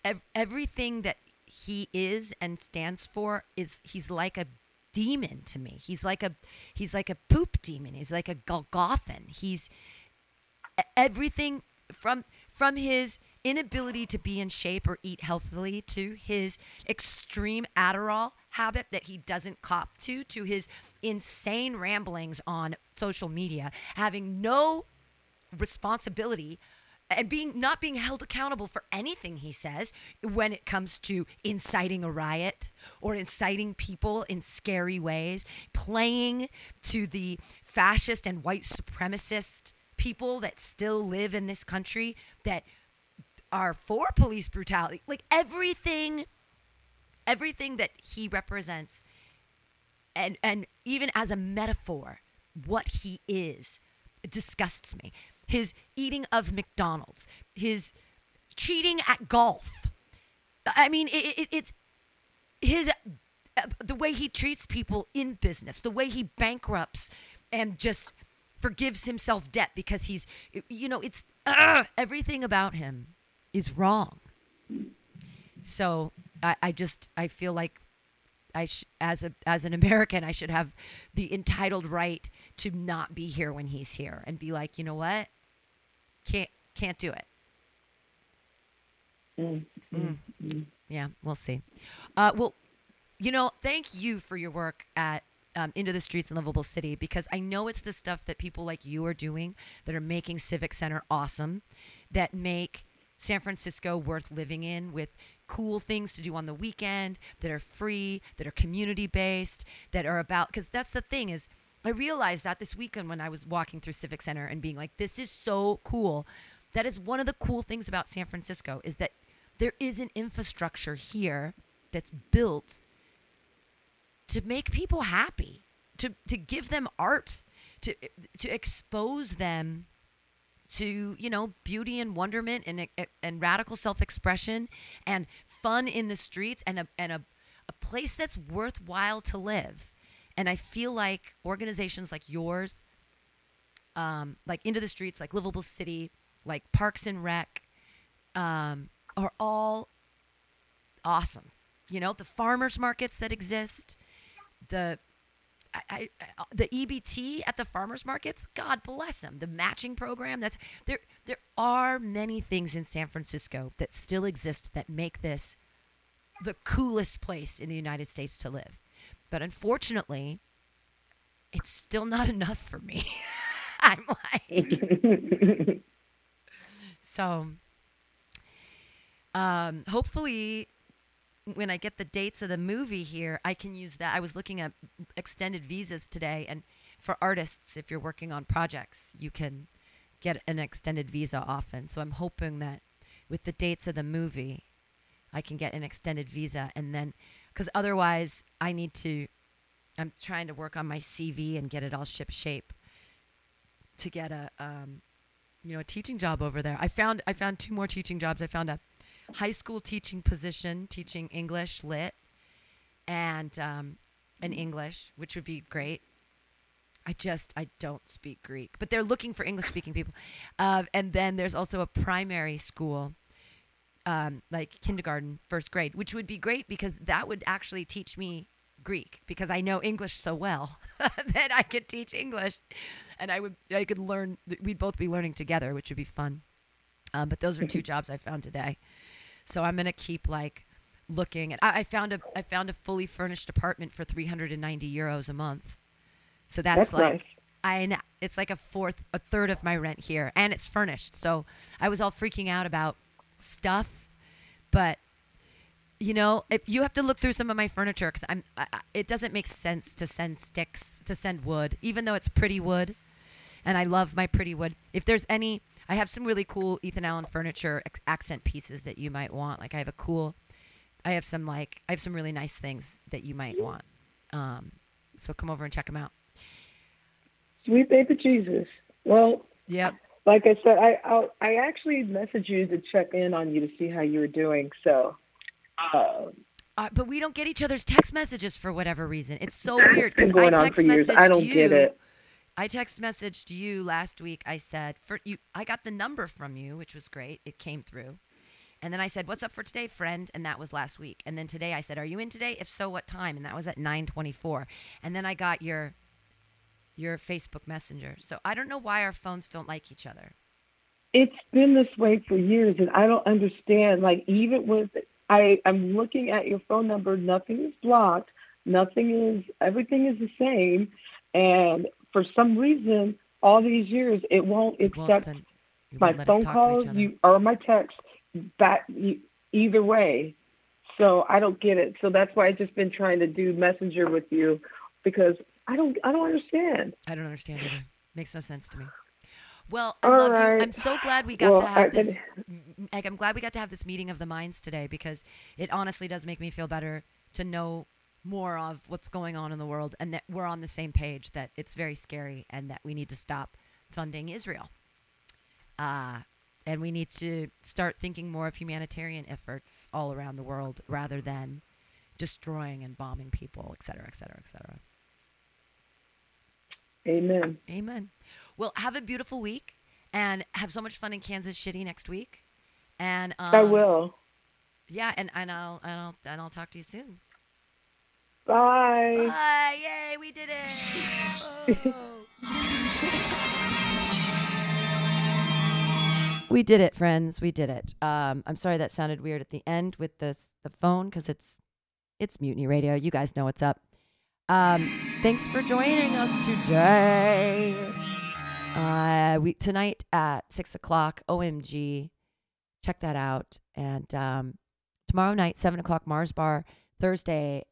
ev- everything that he is and stands for is he's like a demon to me. He's like a he's like a poop demon. He's like a Golgothan. He's everything from from his inability to be in shape or eat healthily to his extreme Adderall habit that he doesn't cop to to his insane ramblings on social media, having no responsibility and being not being held accountable for anything he says when it comes to inciting a riot or inciting people in scary ways, playing to the fascist and white supremacist people that still live in this country that are for police brutality. Like everything everything that he represents and and even as a metaphor what he is disgusts me his eating of McDonald's, his cheating at golf. I mean, it, it, it's his uh, the way he treats people in business, the way he bankrupts and just forgives himself debt because he's, you know, it's uh, everything about him is wrong. So I, I just I feel like I sh- as a as an American I should have the entitled right to not be here when he's here and be like, you know what? Can't can't do it. Mm, mm, mm. Yeah, we'll see. Uh, well, you know, thank you for your work at um, Into the Streets in Livable City because I know it's the stuff that people like you are doing that are making Civic Center awesome, that make San Francisco worth living in with cool things to do on the weekend that are free, that are community based, that are about because that's the thing is I realized that this weekend when I was walking through Civic Center and being like, this is so cool. That is one of the cool things about San Francisco is that there is an infrastructure here that's built to make people happy, to, to give them art, to, to expose them to, you know, beauty and wonderment and, and radical self-expression and fun in the streets and a, and a, a place that's worthwhile to live. And I feel like organizations like yours, um, like Into the Streets, like Livable City, like Parks and Rec, um, are all awesome. You know, the farmers markets that exist, the I, I, the EBT at the farmers markets, God bless them. The matching program, that's there. There are many things in San Francisco that still exist that make this the coolest place in the United States to live. But unfortunately, it's still not enough for me. I'm like, So, um, hopefully, when I get the dates of the movie here, I can use that. I was looking at extended visas today, and for artists, if you're working on projects, you can get an extended visa often. So I'm hoping that with the dates of the movie, I can get an extended visa, and then because otherwise, I need to. I'm trying to work on my CV and get it all ship shape to get a um, you know a teaching job over there. I found I found two more teaching jobs. I found a high school teaching position, teaching English lit, and um, an English, which would be great. I just I don't speak Greek, but they're looking for English speaking people. Uh, and then there's also a primary school, um, like kindergarten, first grade, which would be great because that would actually teach me Greek because I know English so well that I could teach English, and I would I could learn. We'd both be learning together, which would be fun. Um, but those are two jobs I found today, so I'm gonna keep like looking. At, I, I found a I found a fully furnished apartment for 390 euros a month. So that's, That's like nice. I know it's like a fourth, a third of my rent here, and it's furnished. So I was all freaking out about stuff, but you know, if you have to look through some of my furniture because I'm, I- it doesn't make sense to send sticks, to send wood, even though it's pretty wood, and I love my pretty wood. If there's any, I have some really cool Ethan Allen furniture ex- accent pieces that you might want. Like I have a cool, I have some like, I have some really nice things that you might want. Um, so come over and check them out. Sweet baby Jesus. Well, Yep. like I said, I I, I actually messaged you to check in on you to see how you were doing. So, uh, Uh, but we don't get each other's text messages for whatever reason. It's so weird because I text messaged I don't you. get it. I text messaged you last week. I said for you, I got the number from you, which was great. It came through, and then I said, "What's up for today, friend?" And that was last week. And then today I said, "Are you in today? If so, what time?" And that was at nine twenty-four. And then I got your your Facebook Messenger. So I don't know why our phones don't like each other. It's been this way for years, and I don't understand. Like even with I, I'm looking at your phone number. Nothing is blocked. Nothing is. Everything is the same, and for some reason, all these years, it won't It won't accept send- my won't phone calls you or my texts back either way. So I don't get it. So that's why I've just been trying to do messenger with you because I don't I don't understand. I don't understand either. Makes no sense to me. Well, I All love you. I'm so glad we got Well, to have I- this. Like, I'm glad we got to have this meeting of the minds today because it honestly does make me feel better to know more of what's going on in the world and that we're on the same page. That it's very scary and that we need to stop funding Israel. Uh, and we need to start thinking more of humanitarian efforts all around the world rather than destroying and bombing people, et cetera, et cetera, et cetera. Amen. Amen. Well, have a beautiful week and have so much fun in Kansas City next week. And um, I will. Yeah, and, and I'll and I'll and I'll talk to you soon. Bye. Bye! Yay, we did it! we did it, friends. We did it. Um, I'm sorry that sounded weird at the end with the the phone because it's it's Mutiny Radio. You guys know what's up. Um, thanks for joining us today. Uh, we tonight at six o'clock. OMG, check that out. And um, tomorrow night, seven o'clock, Mars Bar. Thursday,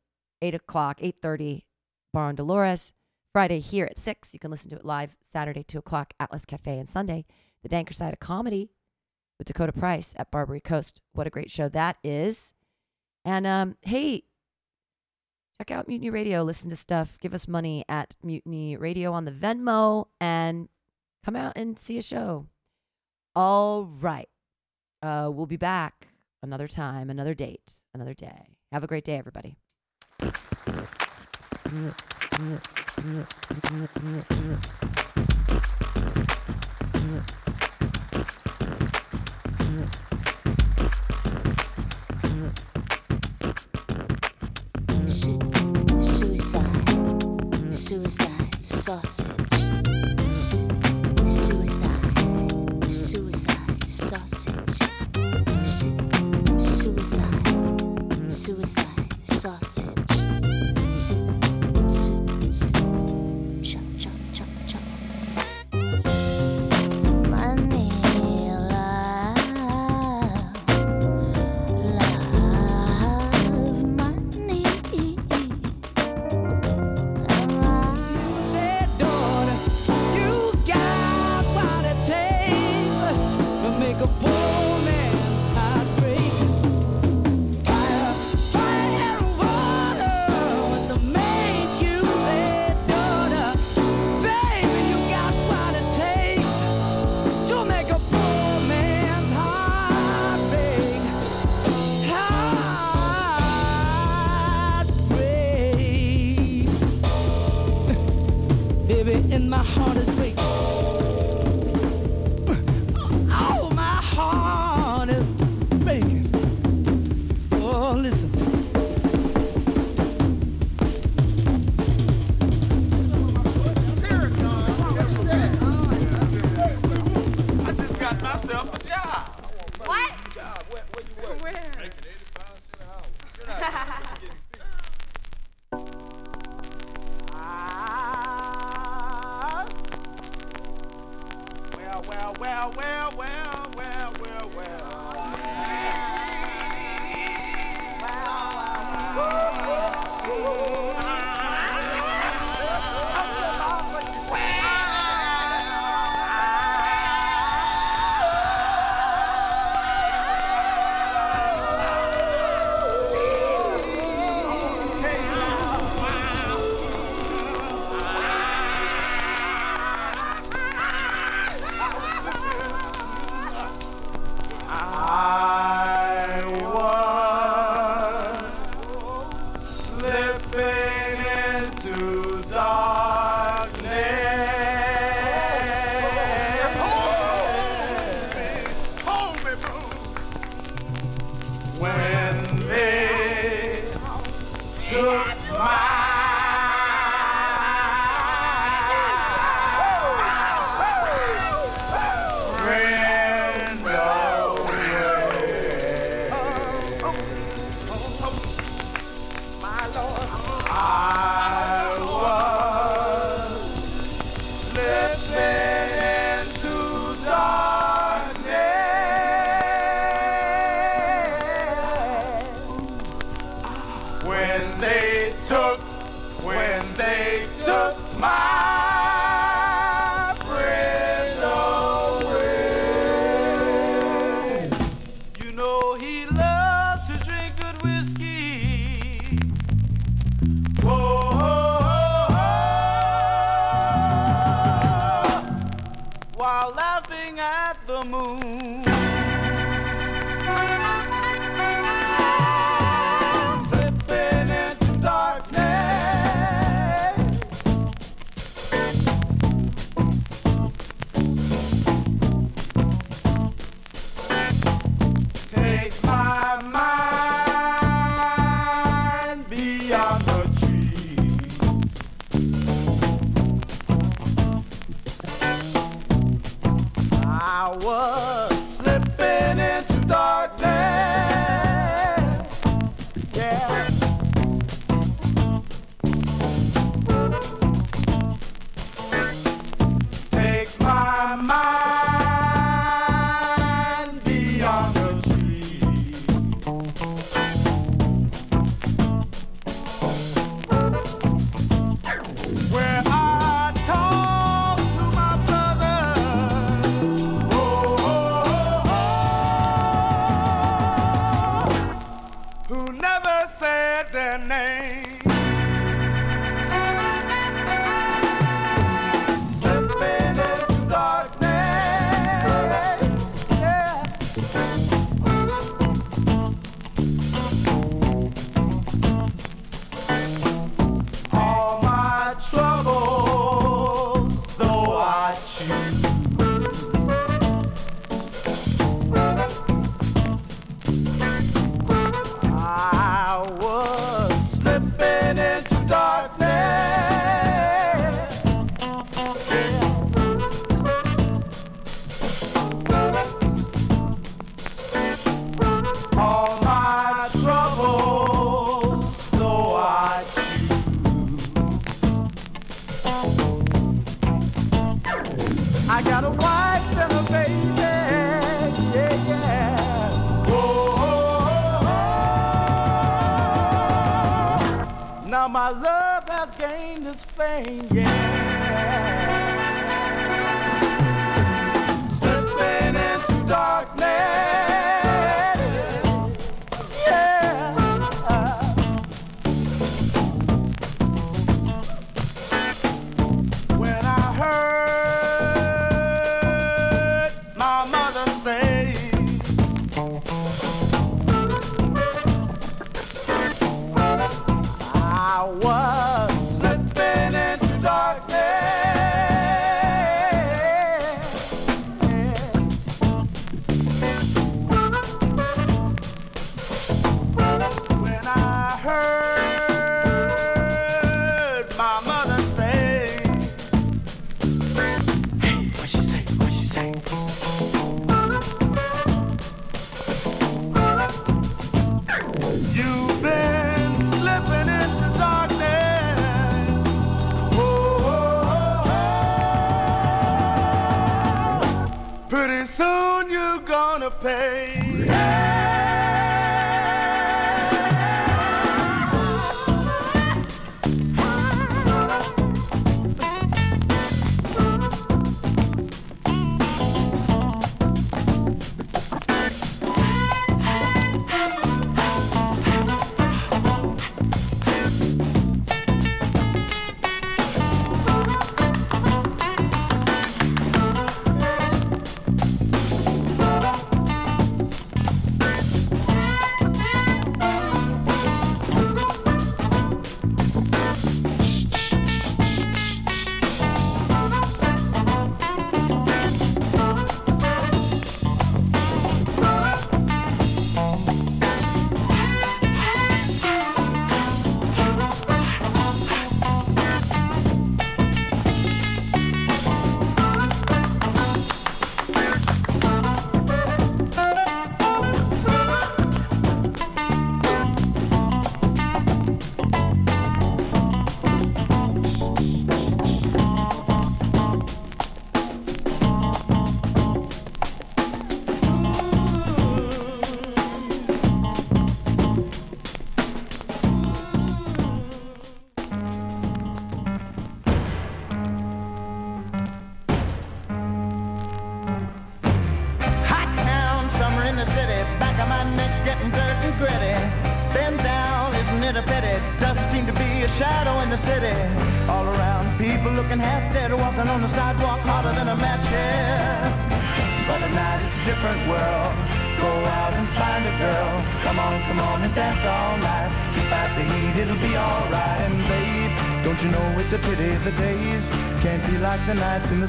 eight o'clock, eight thirty, Bar on Dolores. Friday here at six. You can listen to it live. Saturday, two o'clock, Atlas Cafe, and Sunday, the Danker Side of Comedy with Dakota Price at Barbary Coast. What a great show that is! And um, hey, check out Mutiny Radio. Listen to stuff. Give us money at Mutiny Radio on the Venmo, and come out and see a show. All right. Uh, we'll be back another time, another date, another day. Have a great day, everybody. Su- suicide, suicide, sausage.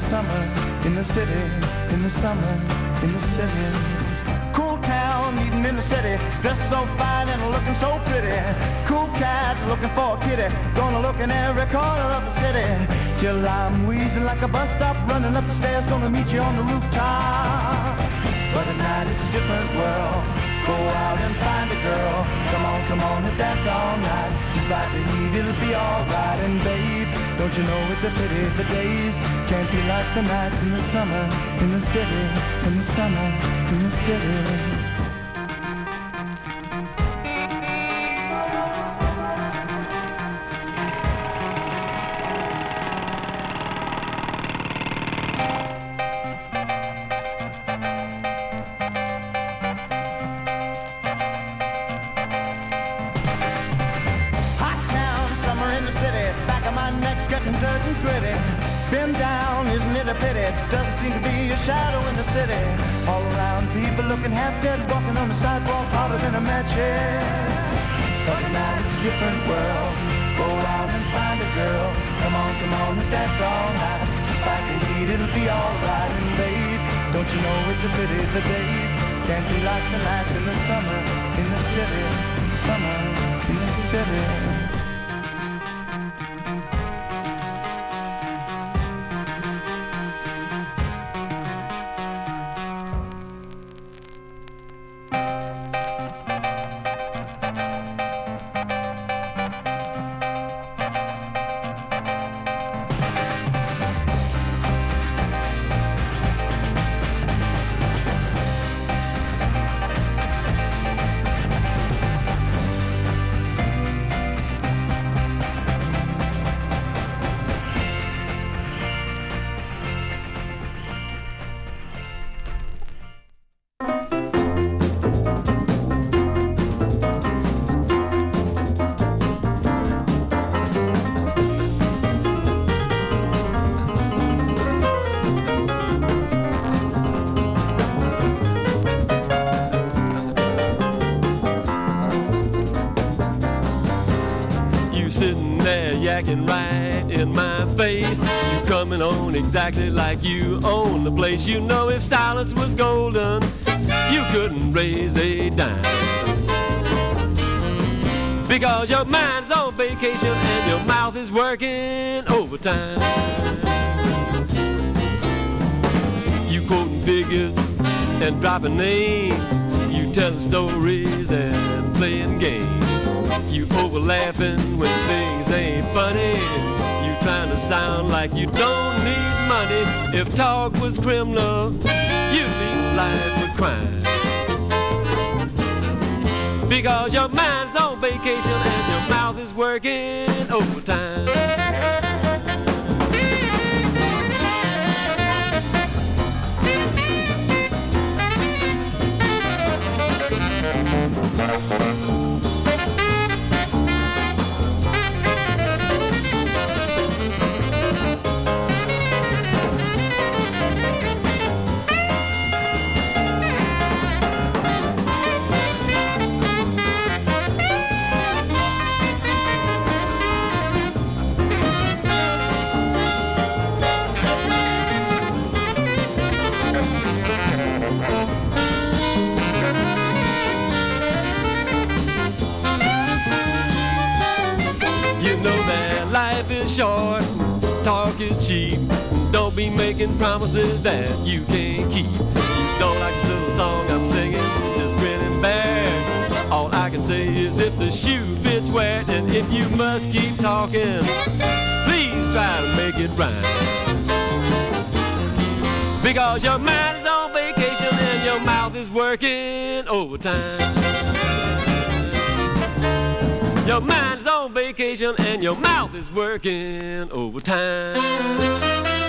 Summer, in the city, in the summer, in the city. Cool town, eating in the city, dressed so fine and looking so pretty. Cool cat looking for a kitty, gonna look in every corner of the city. Till I'm wheezing like a bus stop, running up the stairs, gonna meet you on the rooftop. But at night it's a different world. Go out and find a girl. Come on, come on and dance all night. Just like the heat, it'll be alright. And babe, don't you know it's a pity the days can't be like the nights in the summer, in the city, in the summer, in the city. People looking half dead, walking on the sidewalk harder than a match head. But tonight it's a different world. Go out and find a girl. Come on, come on and dance all night. Despite the heat, it'll be alright. And babe, don't you know it's a pity the days can't be like the nights in the summer, in the city, summer, in the city. Exactly like you own the place. You know if silence was golden, you couldn't raise a dime. Because your mind's on vacation and your mouth is working overtime. You quoting figures and dropping names. You telling stories and playing games. You over laughing when things ain't funny. You trying to sound like you don't need money. If talk was criminal, you'd leave life a crime. Because your mind's on vacation and your mouth is working overtime. Short, talk is cheap. Don't be making promises that you can't keep. You don't like this little song I'm singing, just grin and bear. All I can say is if the shoe fits wet and if you must keep talking, please try to make it rhyme. Because your mind is on vacation and your mouth is working overtime. Your mind's on vacation and your mouth is working overtime.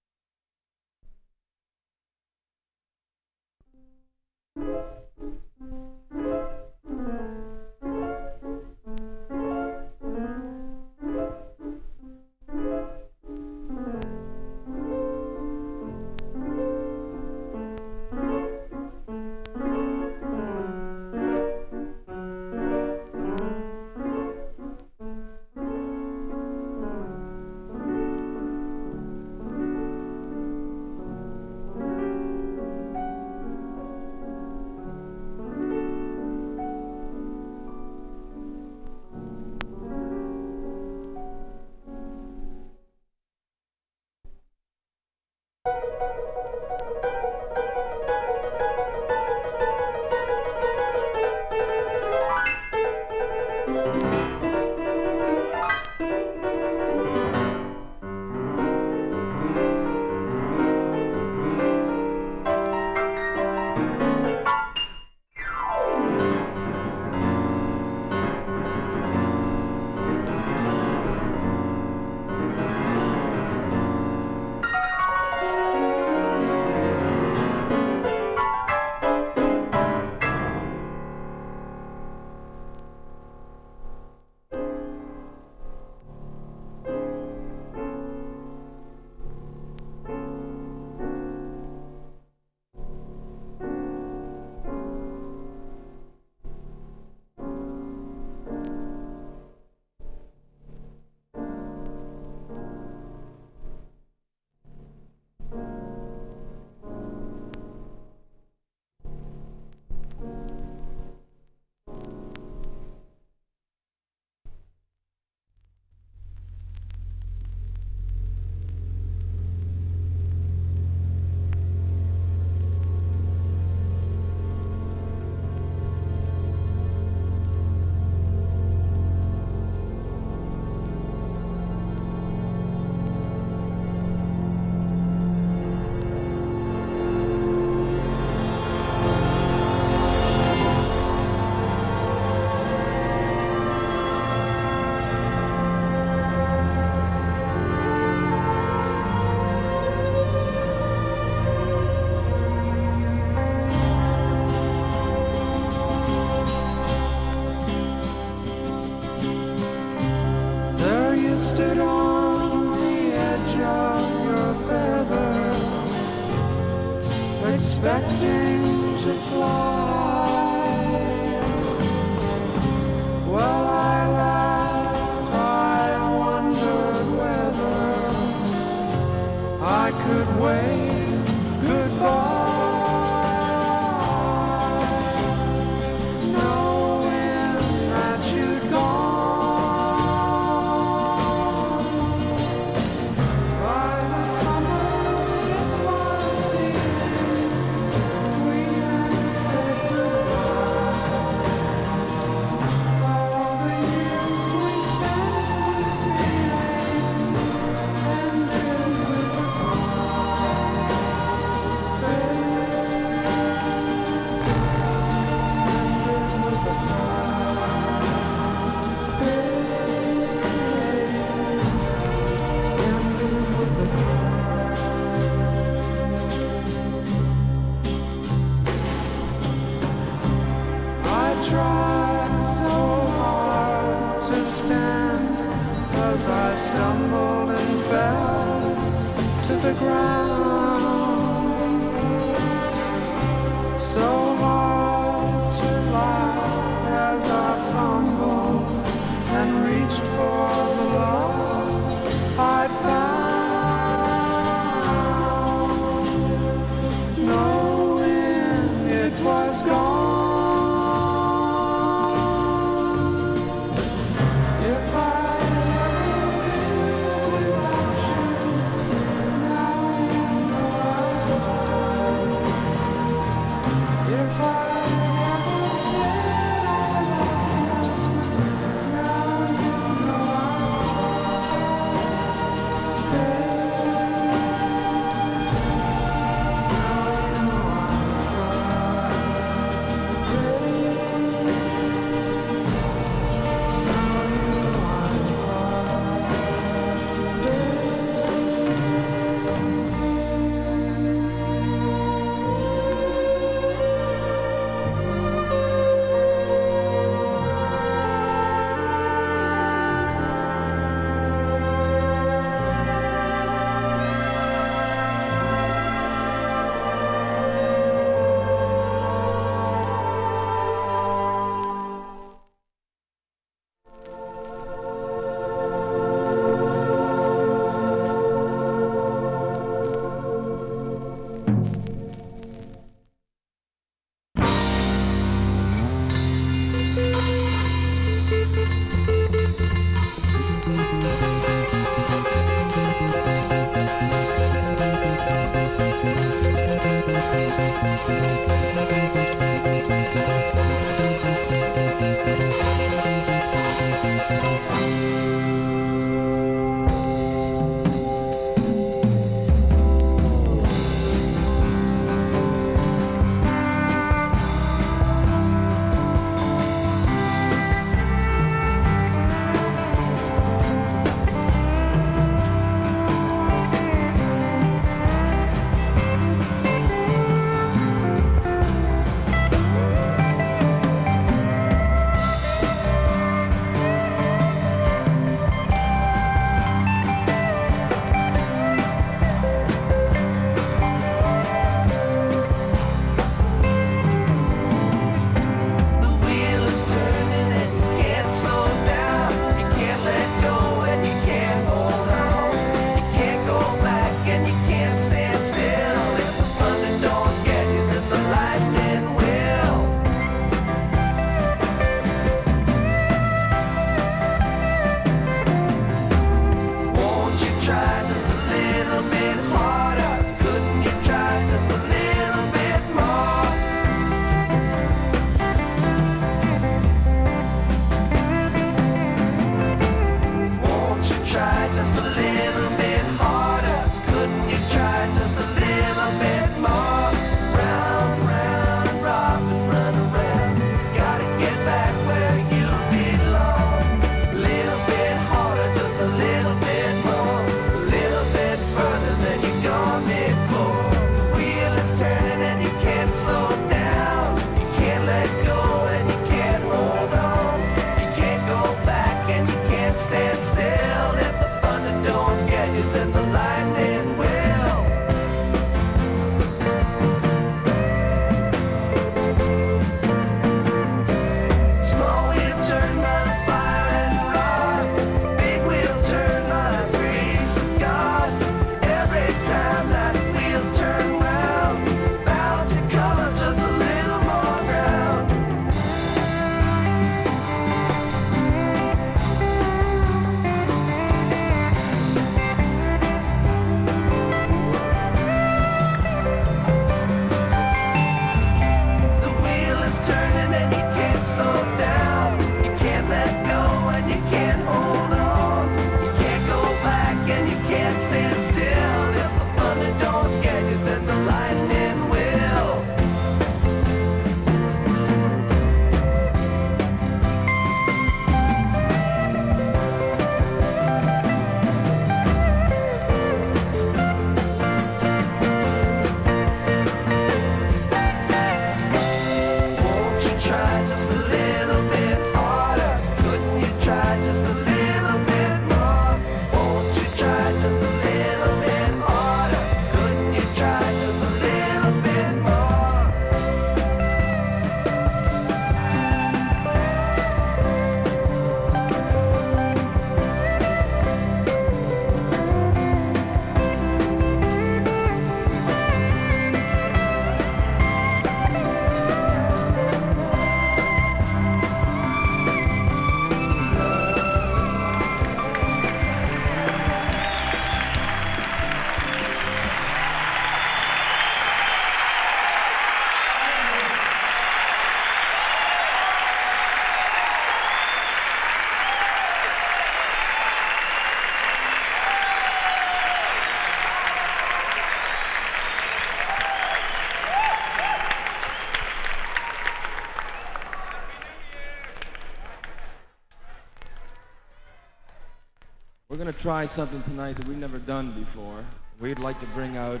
Try something tonight that we've never done before. We'd like to bring out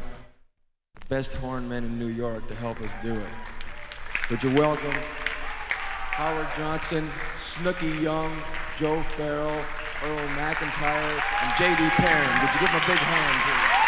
the best horn men in New York to help us do it. Would you welcome Howard Johnson, Snooky Young, Joe Farrell, Earl McIntyre, and J.D. Parran. Would you give them a big hand, please?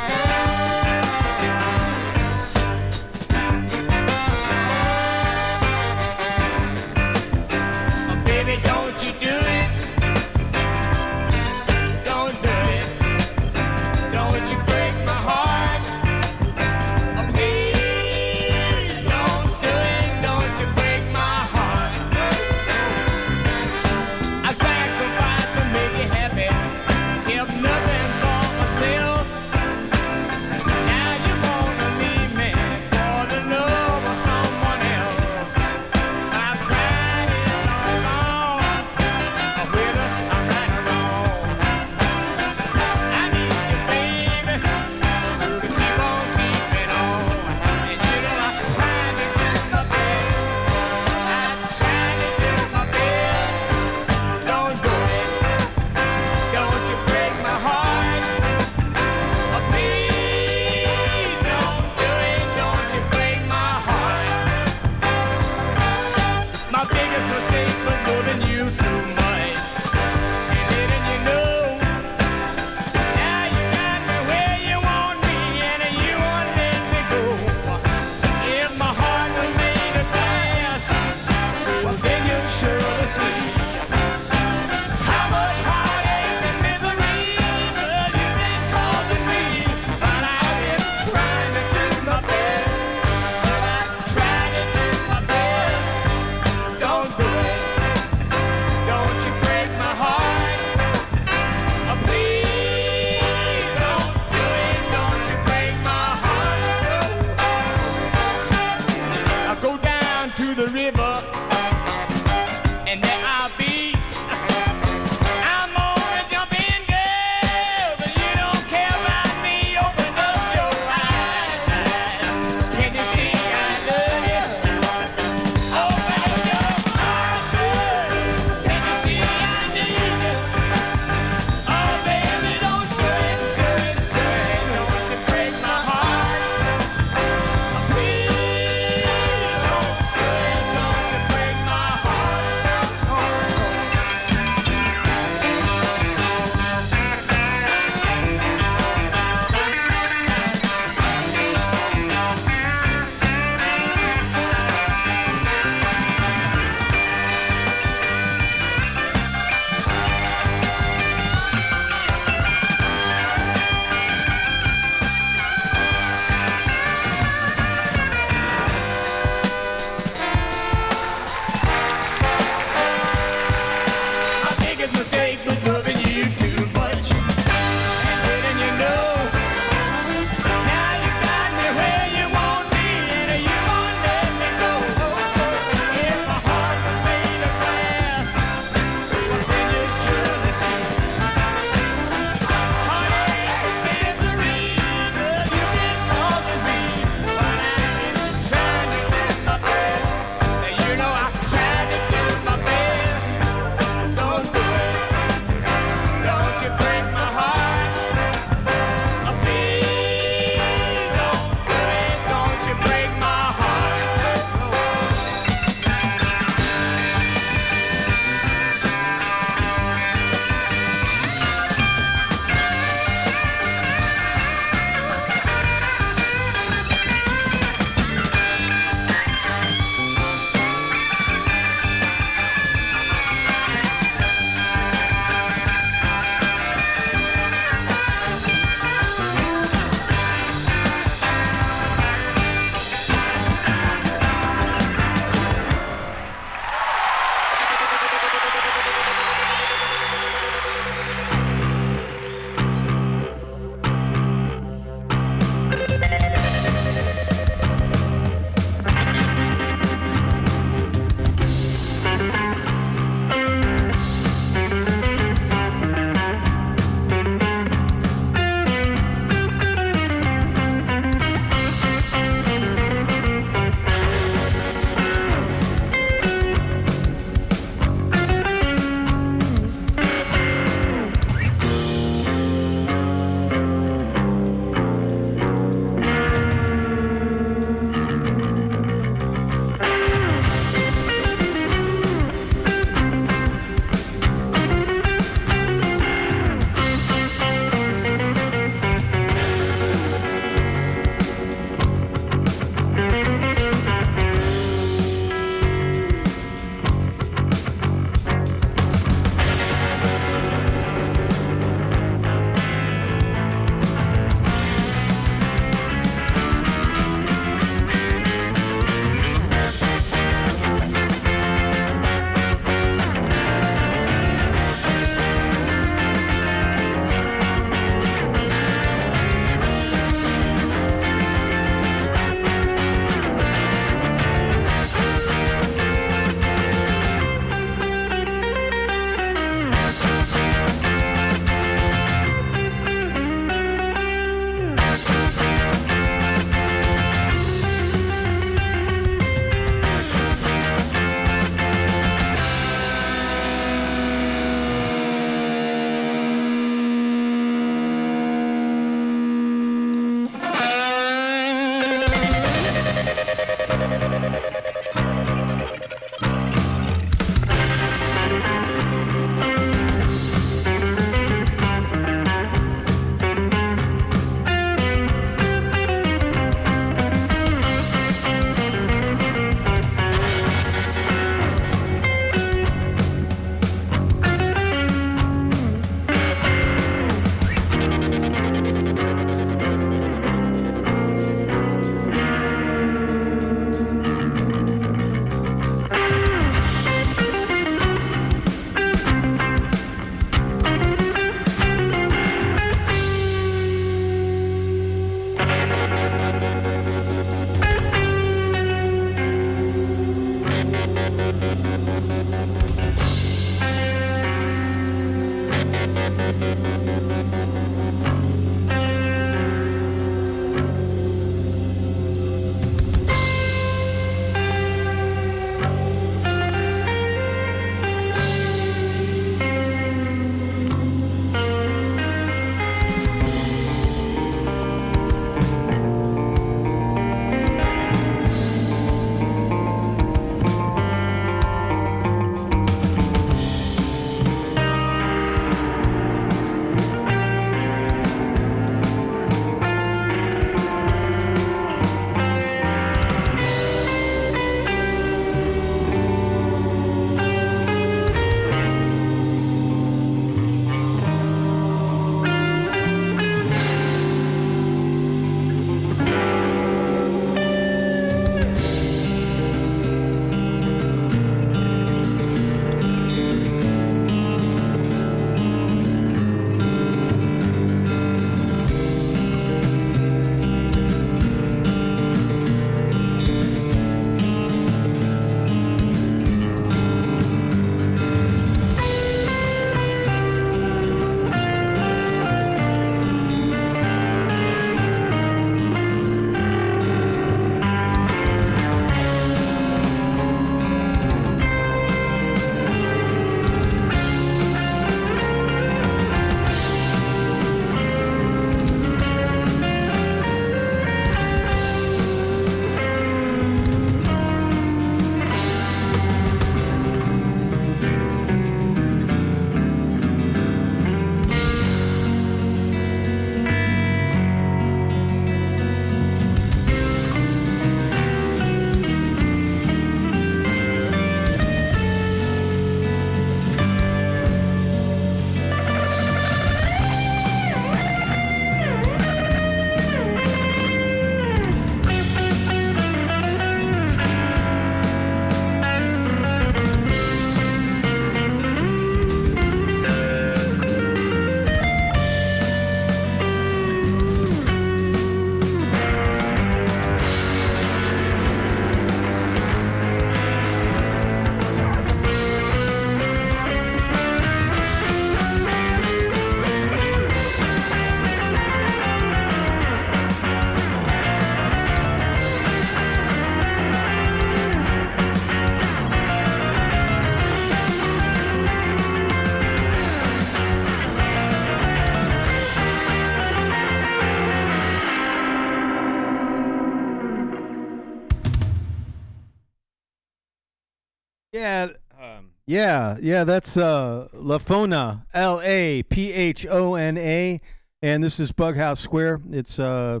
Yeah, yeah, that's uh, Laphona, L A P H O N A, and this is Bughouse Square. It's uh,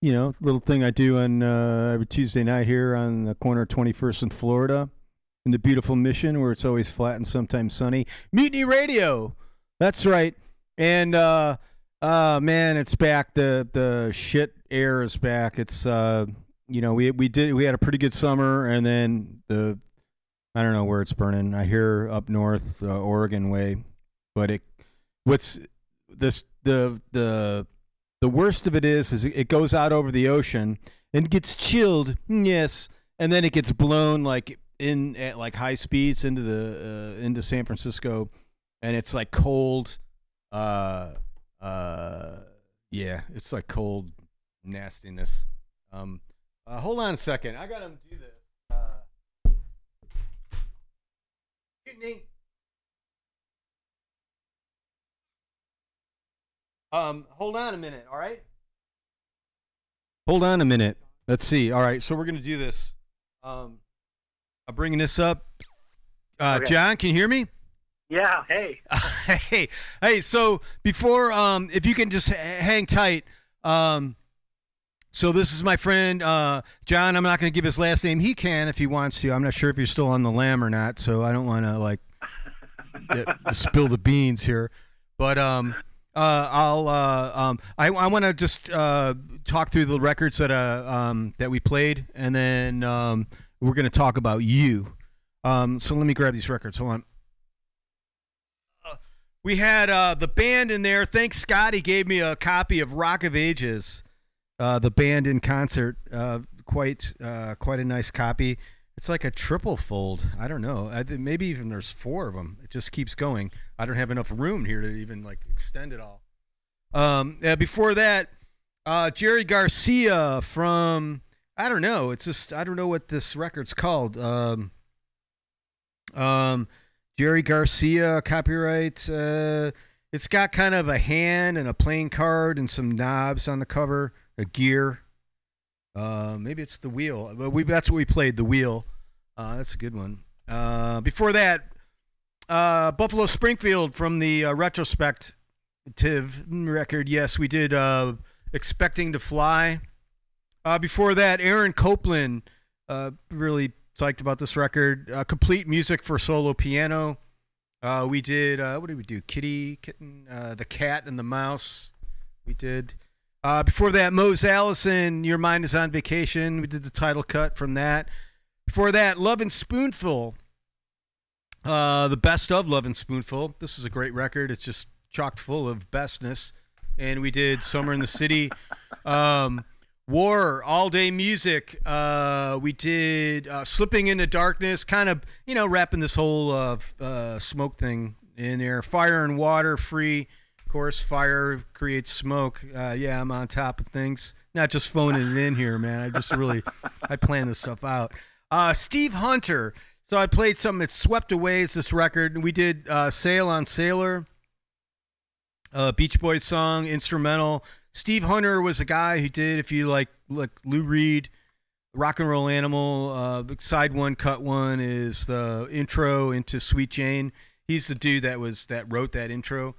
you know, little thing I do on uh, every Tuesday night here on the corner of 21st and Florida, in the beautiful Mission, where it's always flat and sometimes sunny. Mutiny Radio, that's right. And uh, uh, man, it's back. The the shit air is back. It's uh, you know, we we did we had a pretty good summer, and then the I don't know where it's burning. I hear up north, uh, Oregon way, but it what's this the the the worst of it is is it goes out over the ocean and gets chilled. Yes, and then it gets blown like in at like high speeds into the uh, into San Francisco, and it's like cold. Uh, uh, yeah, it's like cold nastiness. Um, uh, hold on a second. I gotta do this. Kidney. Um, hold on a minute, all right? Hold on a minute. Let's see. All right, so we're gonna do this. Um, I'm bringing this up. Uh, Okay. John, can you hear me? Yeah, hey. hey, hey. So before, um, if you can just h- hang tight. Um, so this is my friend uh, John. I'm not going to give his last name. He can if he wants to. I'm not sure if you're still on the lam or not. So I don't want to like uh, spill the beans here. But um, uh, I'll uh, um, I, I want to just uh, talk through the records that uh, um, that we played, and then um, we're going to talk about you. Um, so let me grab these records. Hold on. We had uh, the band in there. Thanks, Scott. He gave me a copy of Rock of Ages, uh, the band in concert. Uh, quite, uh, quite a nice copy. It's like a triple fold. I don't know. I, maybe even there's four of them. It just keeps going. I don't have enough room here to even like extend it all. Um, before that, uh, Jerry Garcia from I don't know. It's just I don't know what this record's called. Um, um, Jerry Garcia copyright. Uh, it's got kind of a hand and a playing card and some knobs on the cover, a gear. Uh, maybe it's the wheel. But we that's what we played. The wheel. Uh, that's a good one. Uh, before that, uh, Buffalo Springfield from the uh, retrospective record. Yes, we did. Uh, Expecting to fly. Before that, Aaron Copland. Really psyched about this record. Complete music for solo piano. We did. What did we do? Kitty, kitten, the cat, and the mouse. We did. Uh, before that, Mose Allison, Your Mind is on Vacation. We did the title cut from that. Before that, Lovin' Spoonful. Uh, the best of Lovin' Spoonful. This is a great record. It's just chock full of bestness. And we did Summer in the City. Um, War, All Day Music. Uh, we did uh, Slipping into Darkness, kind of, you know, wrapping this whole uh, uh, smoke thing in there. Fire and Water, free. Of course, fire creates smoke. Uh, yeah, I'm on top of things. Not just phoning it in here, man. I just really, I plan this stuff out. Uh, Steve Hunter. So I played something that swept away is this record. We did uh, Sail on Sailor, Beach Boys song, instrumental. Steve Hunter was a guy who did, if you like, like Lou Reed, Rock and Roll Animal. Uh, side one, cut one is the intro into Sweet Jane. He's the dude that was that wrote that intro.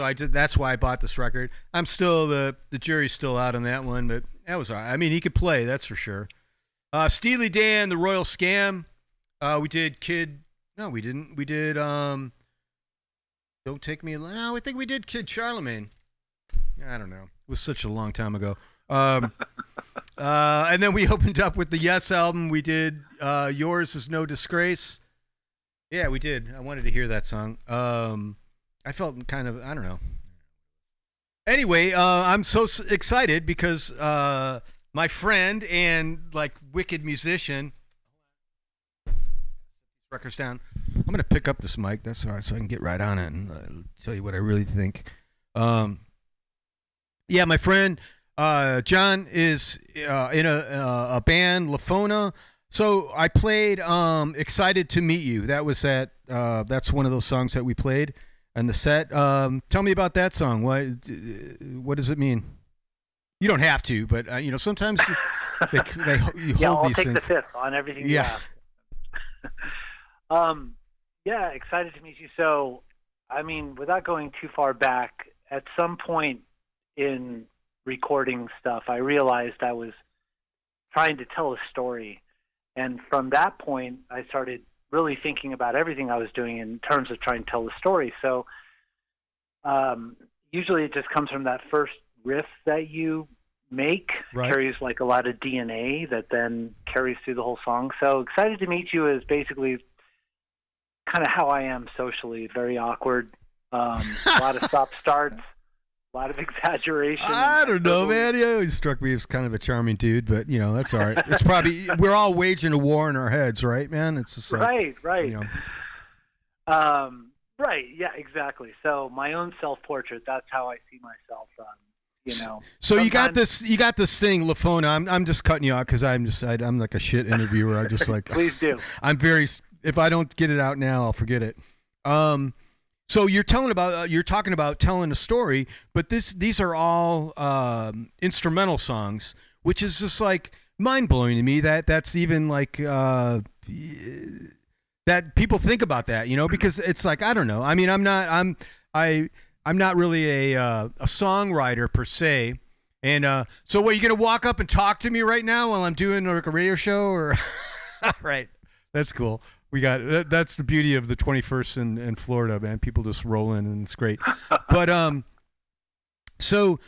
So I did. That's why I bought this record. I'm still the the jury's still out on that one, but that was all right. I mean, he could play, that's for sure. Uh, Steely Dan, the Royal Scam. Uh, we did Kid. No, we didn't. We did. Um, Don't take me. No, I think we did Kid Charlemagne. I don't know. It was such a long time ago. Um, uh, and then we opened up with the Yes album. We did uh, Yours is No Disgrace. Yeah, we did. I wanted to hear that song. Um, I felt kind of, I don't know. Anyway, uh, I'm so excited because uh, my friend and like wicked musician. Records down. I'm gonna pick up this mic. That's all right, so I can get right on it and uh, tell you what I really think. Um, yeah, my friend uh, John is uh, in a uh, a band, Laphona. So I played um, "Excited to Meet You." That was that. Uh, that's one of those songs that we played in the set. Um, tell me about that song. What what does it mean? You don't have to, but uh, you know sometimes they, they you hold yeah, I'll these take things. the fifth on everything. Yeah. Um, yeah, excited to meet you. So, I mean, without going too far back, at some point in recording stuff, I realized I was trying to tell a story. And from that point, I started really thinking about everything I was doing in terms of trying to tell the story. So, um, usually it just comes from that first riff that you make Right. carries like a lot of DNA that then carries through the whole song. So excited to meet you is basically kind of how I am socially, very awkward, um, a lot of stop starts, a lot of exaggeration. I don't know, man. He always struck me as kind of a charming dude, but you know that's all right. It's probably we're all waging a war in our heads, right, man? It's just like, Right, right. you know. Um, right, yeah, exactly. So my own self-portrait, that's how I see myself. Um, you know. So you got this, you got this thing, Laphona. I'm, I'm just cutting you out because I'm just, I, I'm like a shit interviewer. I'm just like, Please do. I'm very. If I don't get it out now, I'll forget it. Um, so you're telling about, uh, you're talking about telling a story, but this, these are all um, instrumental songs, which is just like mind blowing to me. That that's even like. Uh, that people think about that, you know, because it's like I don't know. I mean, I'm not I'm I I'm not really a uh, a songwriter per se. And uh, so, what you gonna walk up and talk to me right now while I'm doing like a radio show, or all right? That's cool. We got that, that's the beauty of the 21st in, in Florida, man. People just roll in and it's great. but um, so,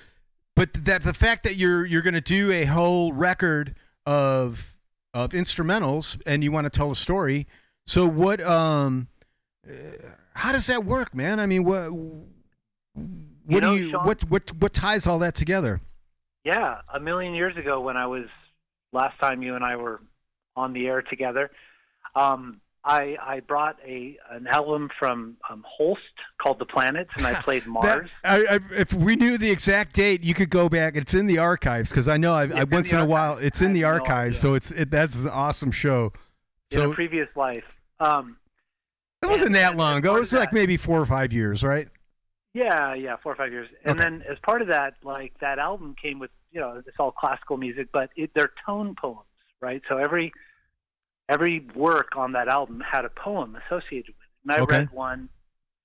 but that the fact that you're you're gonna do a whole record of of instrumentals and you want to tell a story. So what um, uh, how does that work, man? I mean, what what know, do you Sean- what what what ties all that together? Yeah, a million years ago when I was last time you and I were on the air together, um, I I brought a an album from um, Holst called The Planets, and I played That, Mars. I, I, if we knew the exact date, you could go back. It's in the archives because I know I, I once the in a while archives. it's in the have no archives. so it's it, that's an awesome show. in So a previous life. Um, it wasn't that long ago. It was like that- maybe four or five years, right? Yeah, yeah, four or five years. And Okay. then as part of that, like that album came with, you know, it's all classical music, but it, they're tone poems, right? So every every work on that album had a poem associated with it. And I Okay. read one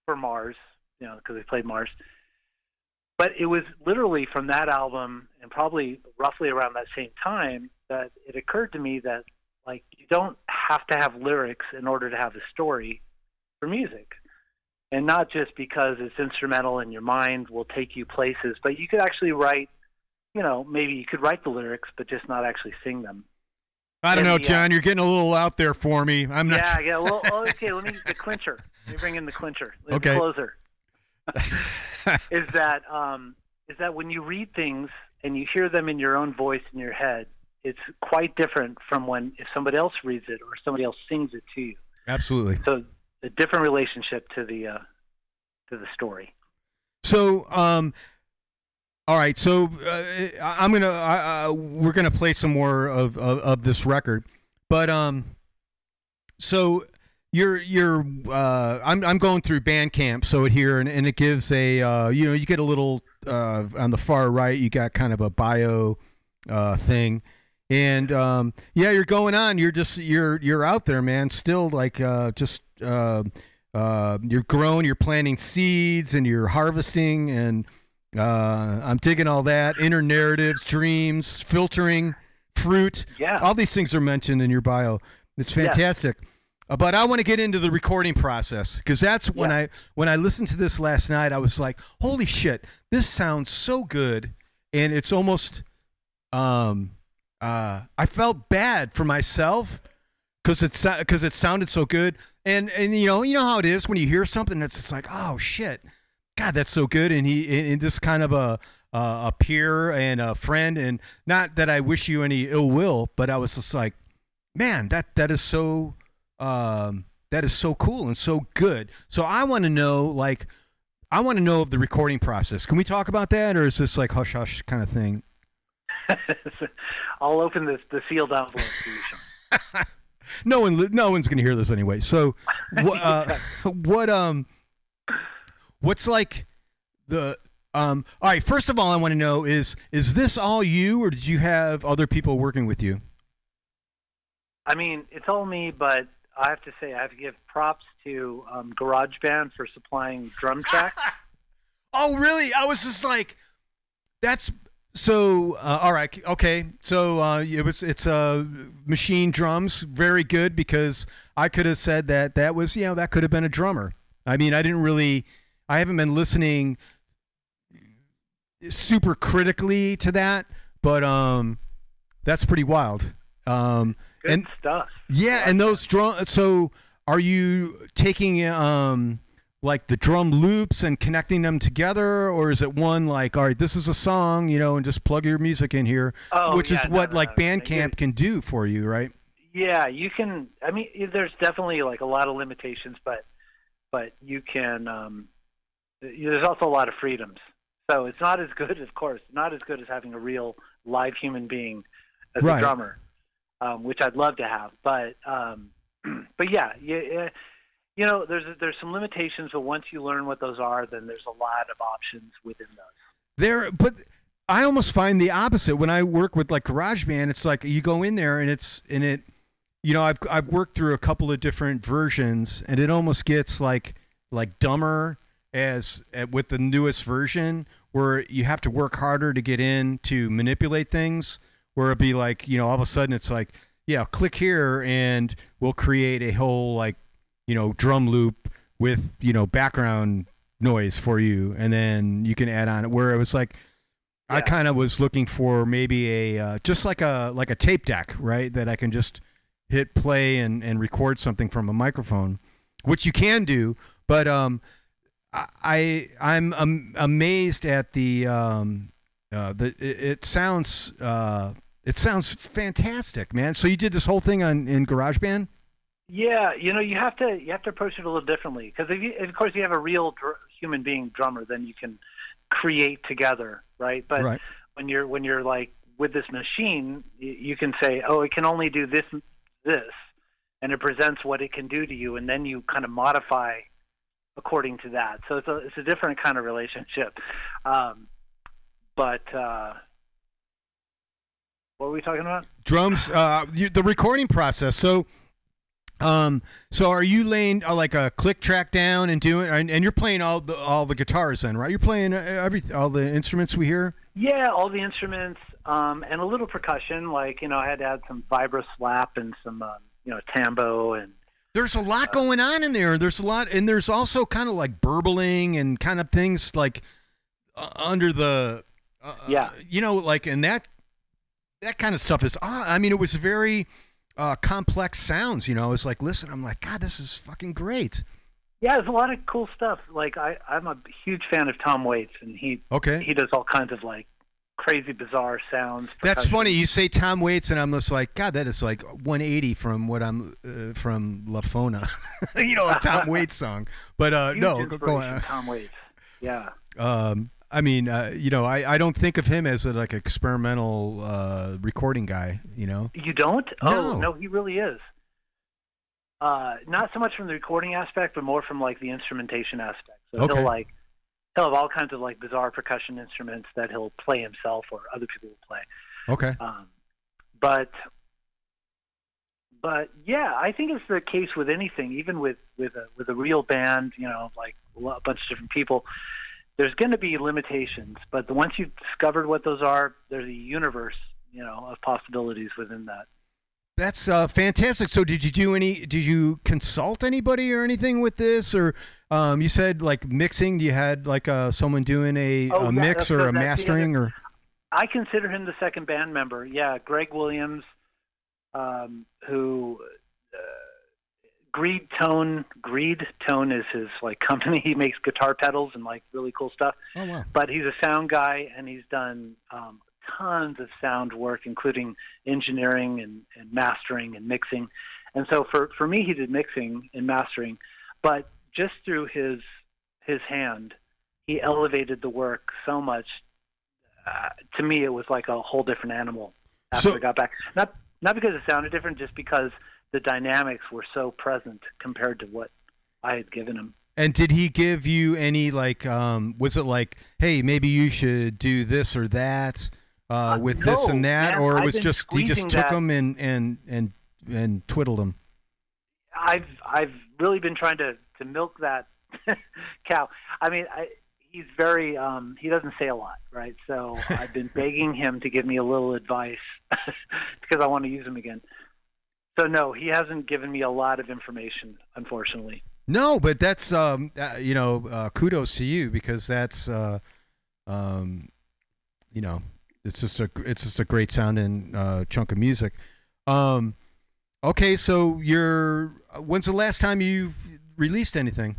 for Mars, you know, because we played Mars. But it was literally from that album, and probably roughly around that same time, that it occurred to me that like you don't have to have lyrics in order to have a story for music and not just because it's instrumental and your mind will take you places, but you could actually write, you know, maybe you could write the lyrics, but just not actually sing them. I don't know, the, uh, John. You're getting a little out there for me. I'm not. Yeah, yeah. Well, oh, okay. Let me the clincher. Let me bring in the clincher. The Okay. closer. is that um, is that when you read things and you hear them in your own voice in your head, it's quite different from when if somebody else reads it or somebody else sings it to you. Absolutely. So a different relationship to the uh, to the story. So, um, all right. So uh, I'm gonna we're gonna play some more of, of, of this record, but um, so you're you're uh, I'm I'm going through Bandcamp, so it here and, and it gives a uh, you know you get a little uh, on the far right you got kind of a bio uh, thing. And um, yeah, you're going on. You're just you're you're out there, man. Still like uh, just uh, uh, you're growing. You're planting seeds and you're harvesting. And uh, I'm digging all that. Inner narratives, dreams, filtering, fruit. Yeah. All these things are mentioned in your bio. It's Yes. fantastic. Uh, but I want to get into the recording process because that's when Yeah. I when I listened to this last night. I was like, "Holy shit, this sounds so good!" And it's almost um, uh, I felt bad for myself because it because it sounded so good. And and you know you know how it is when you hear something that's just like oh shit, God that's so good. And he and this kind of a a peer and a friend and not that I wish you any ill will, but I was just like, man, that that is so um, that is so cool and so good. So I want to know like. I want to know of the recording process. Can we talk about that, or is this like hush hush kind of thing? I'll open this the sealed envelope for no one no one's going to hear this anyway so what uh, what um what's like the um all right first of all i want to know is is this all you or did you have other people working with you I mean, it's all me, but I have to say I have to give props to um, GarageBand for supplying drum tracks. Oh, really? I was just like, that's so. Uh, all right, okay. So uh, it was. It's uh, machine drums. Very good because I could have said that that was. You know, that could have been a drummer. I mean, I didn't really. I haven't been listening super critically to that, but um, that's pretty wild. Um, Good and stuff. yeah, and those drum. So, are you taking um like the drum loops and connecting them together, or is it one like, all right, this is a song, you know, and just plug your music in here, Oh, which yeah, is no, what no, like no. Bandcamp can do for you, right? Yeah, you can. I mean, there's definitely like a lot of limitations, but but you can. Um, there's also a lot of freedoms. So it's not as good, of course, not as good as having a real live human being as Right. a drummer, um, which I'd love to have. But um, but yeah, you, you know, there's there's some limitations, but once you learn what those are, then there's a lot of options within those. There, but I almost find the opposite when I work with like GarageBand. It's like you go in there and it's and it, you know, I've I've worked through a couple of different versions, and it almost gets like like dumber as uh, with the newest version, where you have to work harder to get in to manipulate things. Where it'd be like, you know, all of a sudden it's like, yeah, click here and we'll create a whole like, you know, drum loop with you know background noise for you, and then you can add on it. Where it was like, I kind of was looking for maybe a uh, just like a like a tape deck, right? That I can just hit play and, and record something from a microphone, which you can do. But um, I- I'm um, amazed at the um, uh, the it, it sounds uh, it sounds fantastic, man. So you did this whole thing on in GarageBand? Yeah, you know, you have to you have to approach it a little differently because if you, of course, you have a real dr- human being drummer, then you can create together, right? But Right. when you're when you're like with this machine, you can say, oh, it can only do this this, and it presents what it can do to you, and then you kind of modify according to that. So it's a it's a different kind of relationship. Um, but uh, what were we talking about? drums uh you, the recording process so um so are you laying uh, like a click track down and doing and, and you're playing all the all the guitars then right you're playing uh, every all the instruments we hear Yeah, all the instruments um, and a little percussion. Like you know, I had to add some vibra slap and some um, you know tambo and there's a lot going on in there there's a lot and there's also kind of like burbling and kind of things like uh, under the uh, Yeah. you know like and that that kind of stuff is ah, i mean it was very uh complex sounds you know it's like listen i'm like god this is fucking great yeah, there's a lot of cool stuff. Like I, I'm a huge fan of Tom Waits, and he okay he does all kinds of like crazy, bizarre sounds. That's funny. You say Tom Waits, and I'm just like, God, that is like 180 from what I'm uh, from Laphona, you know, a Tom Waits song. But uh, no, go, on. Tom Waits. Yeah. Um, I mean, uh, you know, I, I don't think of him as a, like experimental uh, recording guy. You know, You don't? Oh No. no, he really is. Uh, not so much from the recording aspect, but more from like the instrumentation aspect. So Okay. he'll like he'll have all kinds of like bizarre percussion instruments that he'll play himself or other people will play. okay, Um, but but yeah, I think it's the case with anything, even with with a with a real band, you know, like a bunch of different people. There's going to be limitations, but the, once you've discovered what those are, there's a universe, you know, of possibilities within that. that's uh, fantastic. So, did you do any? Did you consult anybody or anything with this, or um, you said like mixing? You had like uh, someone doing a, Oh, a yeah, mix or a mastering, or I consider him the second band member. Yeah, Greg Williams, um, who uh, Greed Tone. Greed Tone is his like company. He makes guitar pedals and like really cool stuff. oh wow, But he's a sound guy, and he's done um, tons of sound work, including engineering and, and mastering and mixing. And so for for me, he did mixing and mastering, but just through his his hand, he elevated the work so much. Uh, to me, it was like a whole different animal after So- I got back. Not not because it sounded different, just because the dynamics were so present compared to what I had given him. And did he give you any like? Um, was it like, hey, maybe you should do this or that uh, Uh, with this and that, man, or it was just he just took that- them and and and and twiddled them? I've I've really been trying to to milk that cow. I mean, I, he's very um, he doesn't say a lot, right? So I've been begging him to give me a little advice because I want to use him again. So no, he hasn't given me a lot of information, unfortunately. No, but that's um, uh, you know, uh, kudos to you because that's uh, um, you know, it's just a it's just a great sounding uh, chunk of music. Um, okay, so you're when's the last time you've released anything?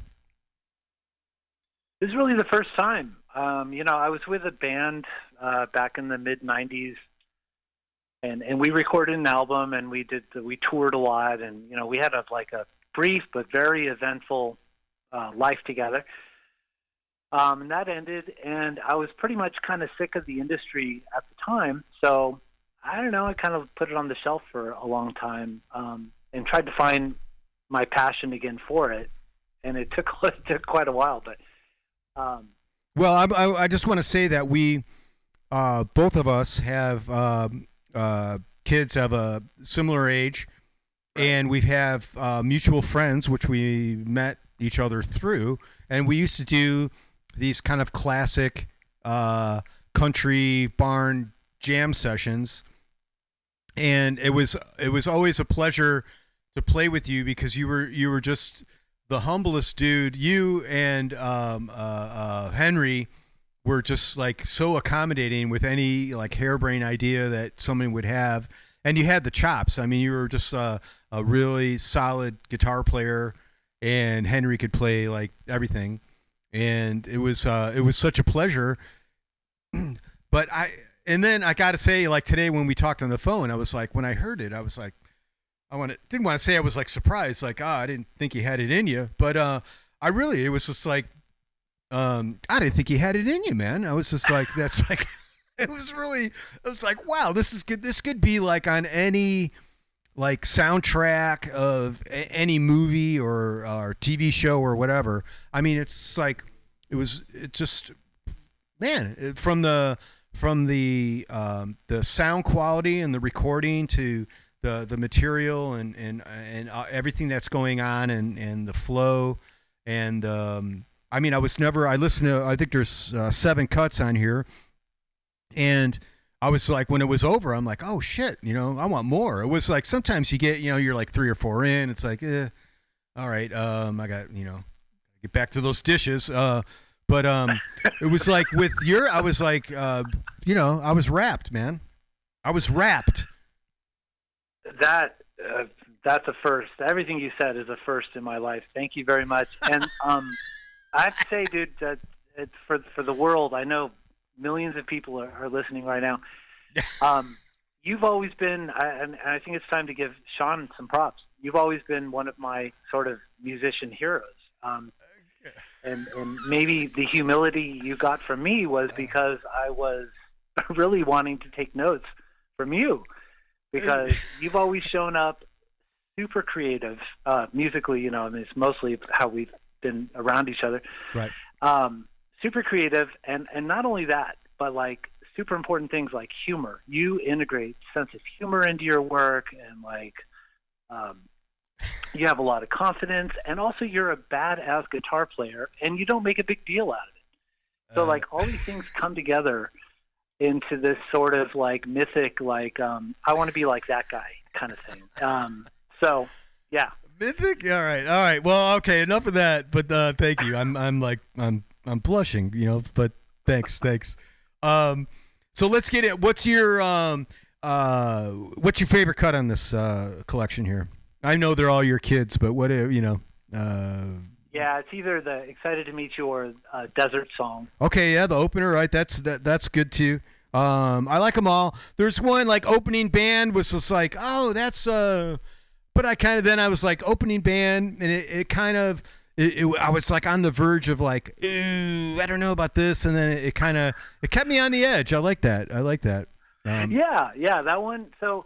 This is really the first time. Um, you know, I was with a band uh, back in the mid '90s, and and we recorded an album, and we did we toured a lot, and you know, we had a like a brief but very eventful uh, life together. Um, and that ended, and I was pretty much kind of sick of the industry at the time. So I don't know. I kind of put it on the shelf for a long time, um, and tried to find my passion again for it. And it took it took quite a while, but um, Well, I, I, I just want to say that we, uh, both of us have um, uh, kids of a similar age, and we have uh, mutual friends, which we met each other through, and we used to do these kind of classic uh, country barn jam sessions, and it was it was always a pleasure to play with you because you were you were just the humblest dude. You and um, uh, uh, Henry were just like so accommodating with any like harebrained idea that someone would have, and you had the chops. I mean, you were just uh, a really solid guitar player, and Henry could play like everything, and it was uh, it was such a pleasure. but I and then I got to say, like today when we talked on the phone, I was like, when I heard it, I was like. I want to, didn't want to say I was like surprised, like, ah, I didn't think you had it in you, but uh, I really, it was just like, um, I didn't think you had it in you, man. I was just like, that's like, it was really, it was like, wow, this is good. This could be like on any like soundtrack of a- any movie or or TV show or whatever. I mean, it's like, it was, it just, man, it- from the from the um, the sound quality and the recording to the the material and and and uh, everything that's going on and and the flow. And um, I mean I was never I listened to I think there's uh, seven cuts on here. And I was like when it was over I'm like oh shit you know I want more. It was like sometimes you get you know you're like three or four in it's like eh, all right um I got you know get back to those dishes. Uh but um it was like with your I was like uh you know I was wrapped man. I was wrapped that uh, that's a first. Everything you said is a first in my life. Thank you very much. And um, I have to say, dude, that it's for for the world. I know millions of people are, are listening right now. Um, you've always been, I, and, and I think it's time to give Sean some props. You've always been one of my sort of musician heroes. Um, and, and maybe the humility you got from me was because I was really wanting to take notes from you because you've always shown up super creative uh, musically. You know, and it's mostly how we've been around each other. Right. Um, super creative, and and not only that, but like super important things like humor. You integrate sense of humor into your work, and like um, you have a lot of confidence, and also you're a badass guitar player, and you don't make a big deal out of it. So Uh. like all these things come together into this sort of like mythic, like um, I want to be like that guy kind of thing. Um, so yeah, Mythic. All right. All right. Well, okay. Enough of that. But uh, thank you. I'm I'm like I'm I'm blushing. You know. But thanks. Thanks. Um. So let's get it. What's your um uh what's your favorite cut on this uh collection here? I know they're all your kids, but what uh, you know. Uh. Yeah, it's either the "Excited to Meet You" or uh, "Desert Song." Okay. Yeah. The opener. Right. That's that. That's good too. Um. I like them all. There's one like opening band was just like oh that's uh. But I kind of then I was like opening band, and it, it kind of it, it, I was like on the verge of like ooh, I don't know about this, and then it, it kind of it kept me on the edge. I like that. I like that. Um, yeah, yeah, that one. So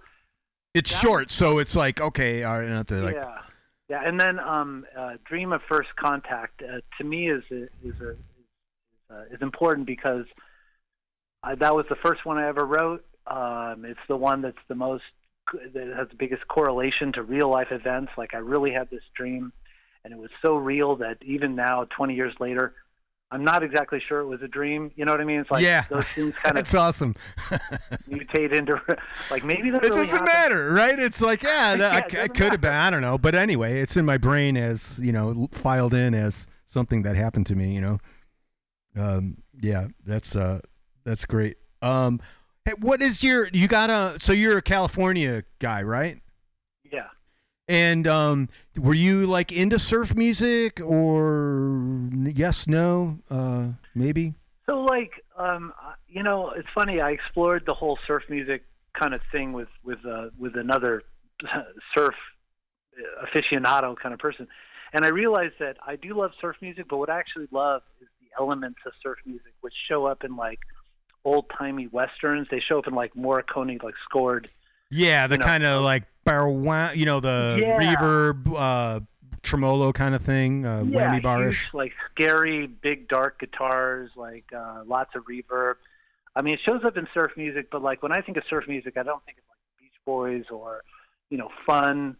it's short, so it's like okay, all right, not to like yeah, yeah, and then um, uh, "Dream of First Contact" uh, to me is is a, is, uh, is important because I, that was the first one I ever wrote. Um, it's the one that's the most that has the biggest correlation to real life events. Like I really had this dream, and it was so real that even now, 20 years later, I'm not exactly sure it was a dream. You know what I mean? It's like yeah, those things kind of that's awesome. mutate into like maybe that It really doesn't happened. matter, right? It's like, yeah, that, Yeah, I, it I could have been. I don't know, but anyway, it's in my brain as you know, filed in as something that happened to me. You know, um, yeah, that's uh, that's great. Um, hey, what is your? You got a? So you're a California guy, right? And um, were you like into surf music or yes, no, uh, maybe? So like, um, you know, it's funny. I explored the whole surf music kind of thing with with uh, with another surf aficionado kind of person, and I realized that I do love surf music, but what I actually love is the elements of surf music which show up in like old timey westerns. They show up in like Morricone like scored. Yeah, the You know. kind of like you know, the Yeah. reverb, uh, tremolo kind of thing, uh, yeah, whammy barish. huge, like scary, big, dark guitars, like uh, lots of reverb. I mean, it shows up in surf music, but like when I think of surf music, I don't think of like Beach Boys or, you know, fun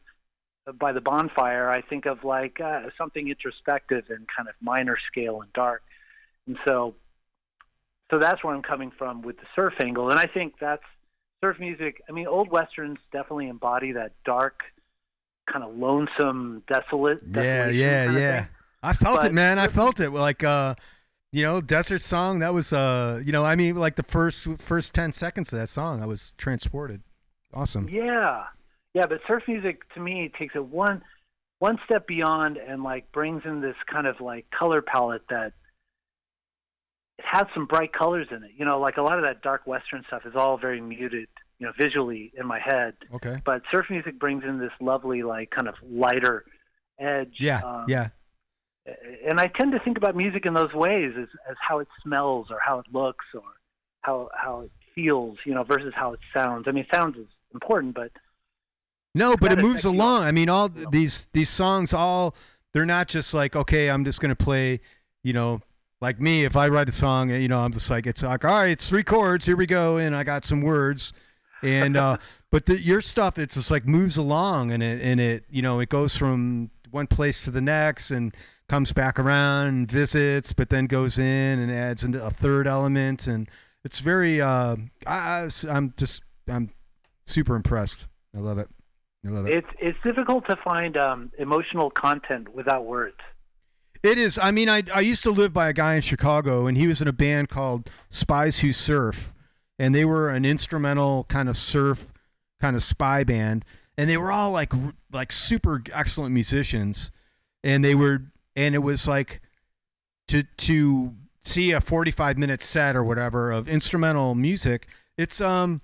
by the bonfire. I think of like uh, something introspective and kind of minor scale and dark. And so, so that's where I'm coming from with the surf angle. And I think that's surf music. I mean, old westerns definitely embody that dark, kind of lonesome, desolate. Yeah, yeah, yeah. I felt it, man. I felt it. Like, uh, you know, Desert Song. That was, uh, you know, I mean, like the first first ten seconds of that song, I was transported. Awesome. Yeah, yeah, but surf music to me takes it one one step beyond and like brings in this kind of like color palette that has some bright colors in it. You know, like a lot of that dark western stuff is all very muted, you know, visually in my head. Okay. But surf music brings in this lovely like kind of lighter edge. Yeah, um, yeah. and I tend to think about music in those ways as, as how it smells or how it looks or how how it feels, you know, versus how it sounds. I mean, sounds is important, but No, but it moves along. I mean, all th- these these songs, all they're not just like, okay, I'm just gonna play, you know, like me. If I write a song, you know, I'm just like, it's like, all right, it's three chords, here we go, and I got some words, and uh, but the, your stuff, it's just like moves along, and it and it, you know, it goes from one place to the next, and comes back around and visits, but then goes in and adds a third element, and it's very. Uh, I, I'm just, I'm super impressed. I love it. I love it. it's it's difficult to find um, emotional content without words. It is. I mean, I I used to live by a guy in Chicago, and he was in a band called Spies Who Surf, and they were an instrumental kind of surf, kind of spy band, and they were all like like super excellent musicians, and they were, and it was like to to see a 45 minute set or whatever of instrumental music. It's um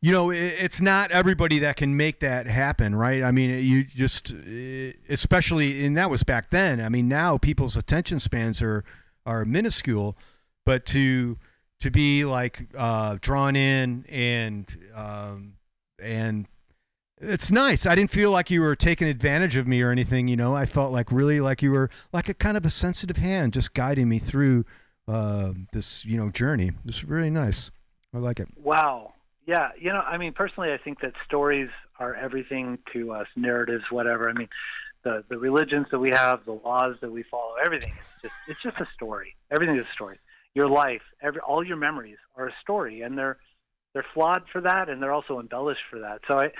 you know, it's not everybody that can make that happen, right? I mean, you just, eh, especially, and that was back then. I mean, now people's attention spans are are minuscule, but to to be like uh, drawn in and um, and it's nice. I didn't feel like you were taking advantage of me or anything. You know, I felt like really like you were like a kind of a sensitive hand, just guiding me through uh, this you know journey. It was really nice. I like it. Wow. Yeah, you know, I mean, personally, I think that stories are everything to us, narratives, whatever. I mean, the the religions that we have, the laws that we follow, everything is just it's just a story. Everything is a story. Your life, every all your memories are a story, and they're they're flawed for that, and they're also embellished for that. So I, I'm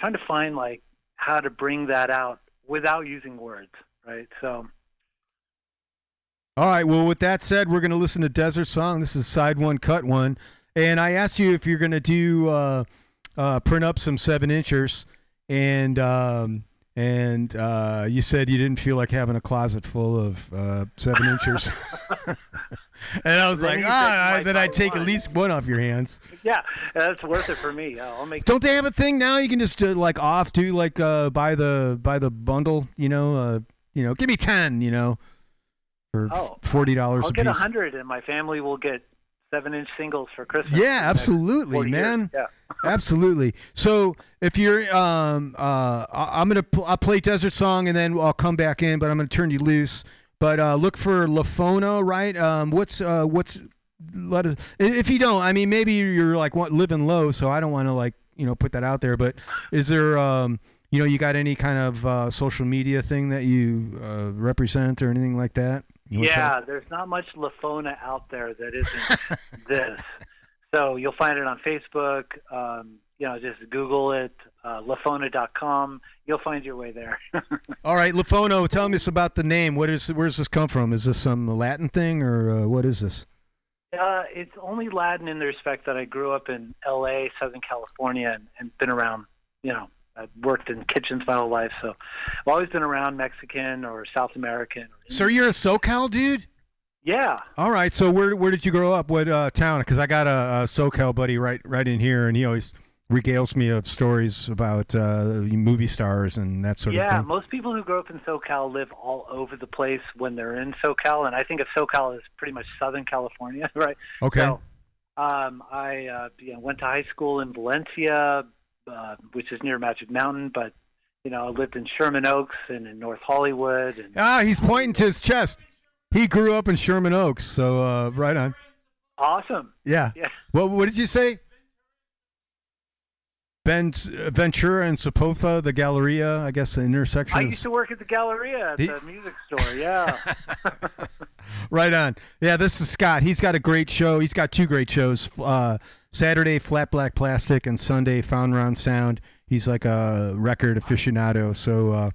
trying to find like how to bring that out without using words, right? So All right. Well, with that said, we're going to listen to Desert Song. This is side one, cut one. And I asked you if you're going to do uh, uh, print up some seven inchers, and um, and uh, you said you didn't feel like having a closet full of uh, seven inchers. and I was Then like, ah, then I'd buy take at least one off your hands. yeah, that's worth it for me. I'll make. Don't they have a thing now? You can just uh, like off do like uh, buy the buy the bundle. You know, uh, you know, give me ten. You know, for Oh, forty dollars I'll a get a hundred, and my family will get seven-inch singles for Christmas. Yeah, in the next absolutely, 40 years. man. Yeah. Absolutely. So if you're, um, uh, I'm gonna pl- I'll play Desert Song and then I'll come back in, but I'm gonna turn you loose. But uh, look for Laphona, right? Um, what's uh, what's let us, if you don't, I mean, maybe you're like what, living low, so I don't want to like you know put that out there. But is there um, you know you got any kind of uh, social media thing that you uh, represent or anything like that? Yeah, there's not much Laphona out there that isn't this. So you'll find it on Facebook. Um, you know, just Google it, uh, laphona.com. You'll find your way there. All right, Lafono, tell me about the name. What is where does this come from? Is this some Latin thing or uh, what is this? Uh, it's only Latin in the respect that I grew up in L.A., Southern California, and, and been around. You know, I've worked in kitchens my whole life, so I've always been around Mexican or South American. So you're a SoCal dude? Yeah. All right. So where where did you grow up? What uh, town? Because I got a, a SoCal buddy right right in here, and he always regales me of stories about uh, movie stars and that sort of thing. yeah, most people who grow up in SoCal live all over the place when they're in SoCal, and I think of SoCal as pretty much Southern California, right? Okay. So, um, I uh, you know, went to high school in Valencia, uh, which is near Magic Mountain, but you know, I lived in Sherman Oaks and in North Hollywood, and Ah, he's pointing to his chest. He grew up in Sherman Oaks, so uh, right on. awesome. Yeah. Yeah. What what did you say? Ben Ventura and Sepulveda, the Galleria, I guess the intersection. I used to work at the Galleria at He- the music store. Yeah. Right on. Yeah, this is Scott. He's got a great show. He's got two great shows. Uh, Saturday, Flat Black Plastic, and Sunday, Found Round Sound. He's like a record aficionado. So uh,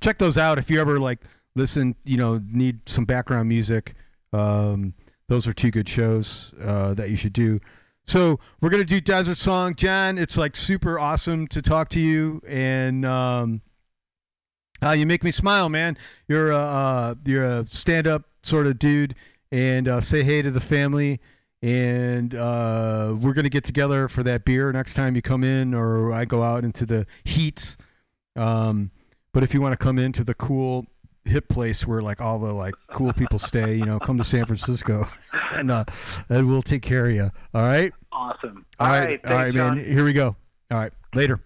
check those out if you ever like listen. You know, need some background music. Um, those are two good shows uh, that you should do. So we're gonna do Desert Song, John. It's like super awesome to talk to you, and um, uh, you make me smile, man. You're a uh, you're a stand up sort of dude, and uh, say hey to the family. And uh, we're gonna get together for that beer next time you come in, or I go out into the heat. Um, but if you want to come into the cool hip place where like all the like cool people stay, you know, come to San Francisco, and uh, and we'll take care of you. All right. awesome. All right. right. all right, thanks, man. John. Here we go. All right. Later.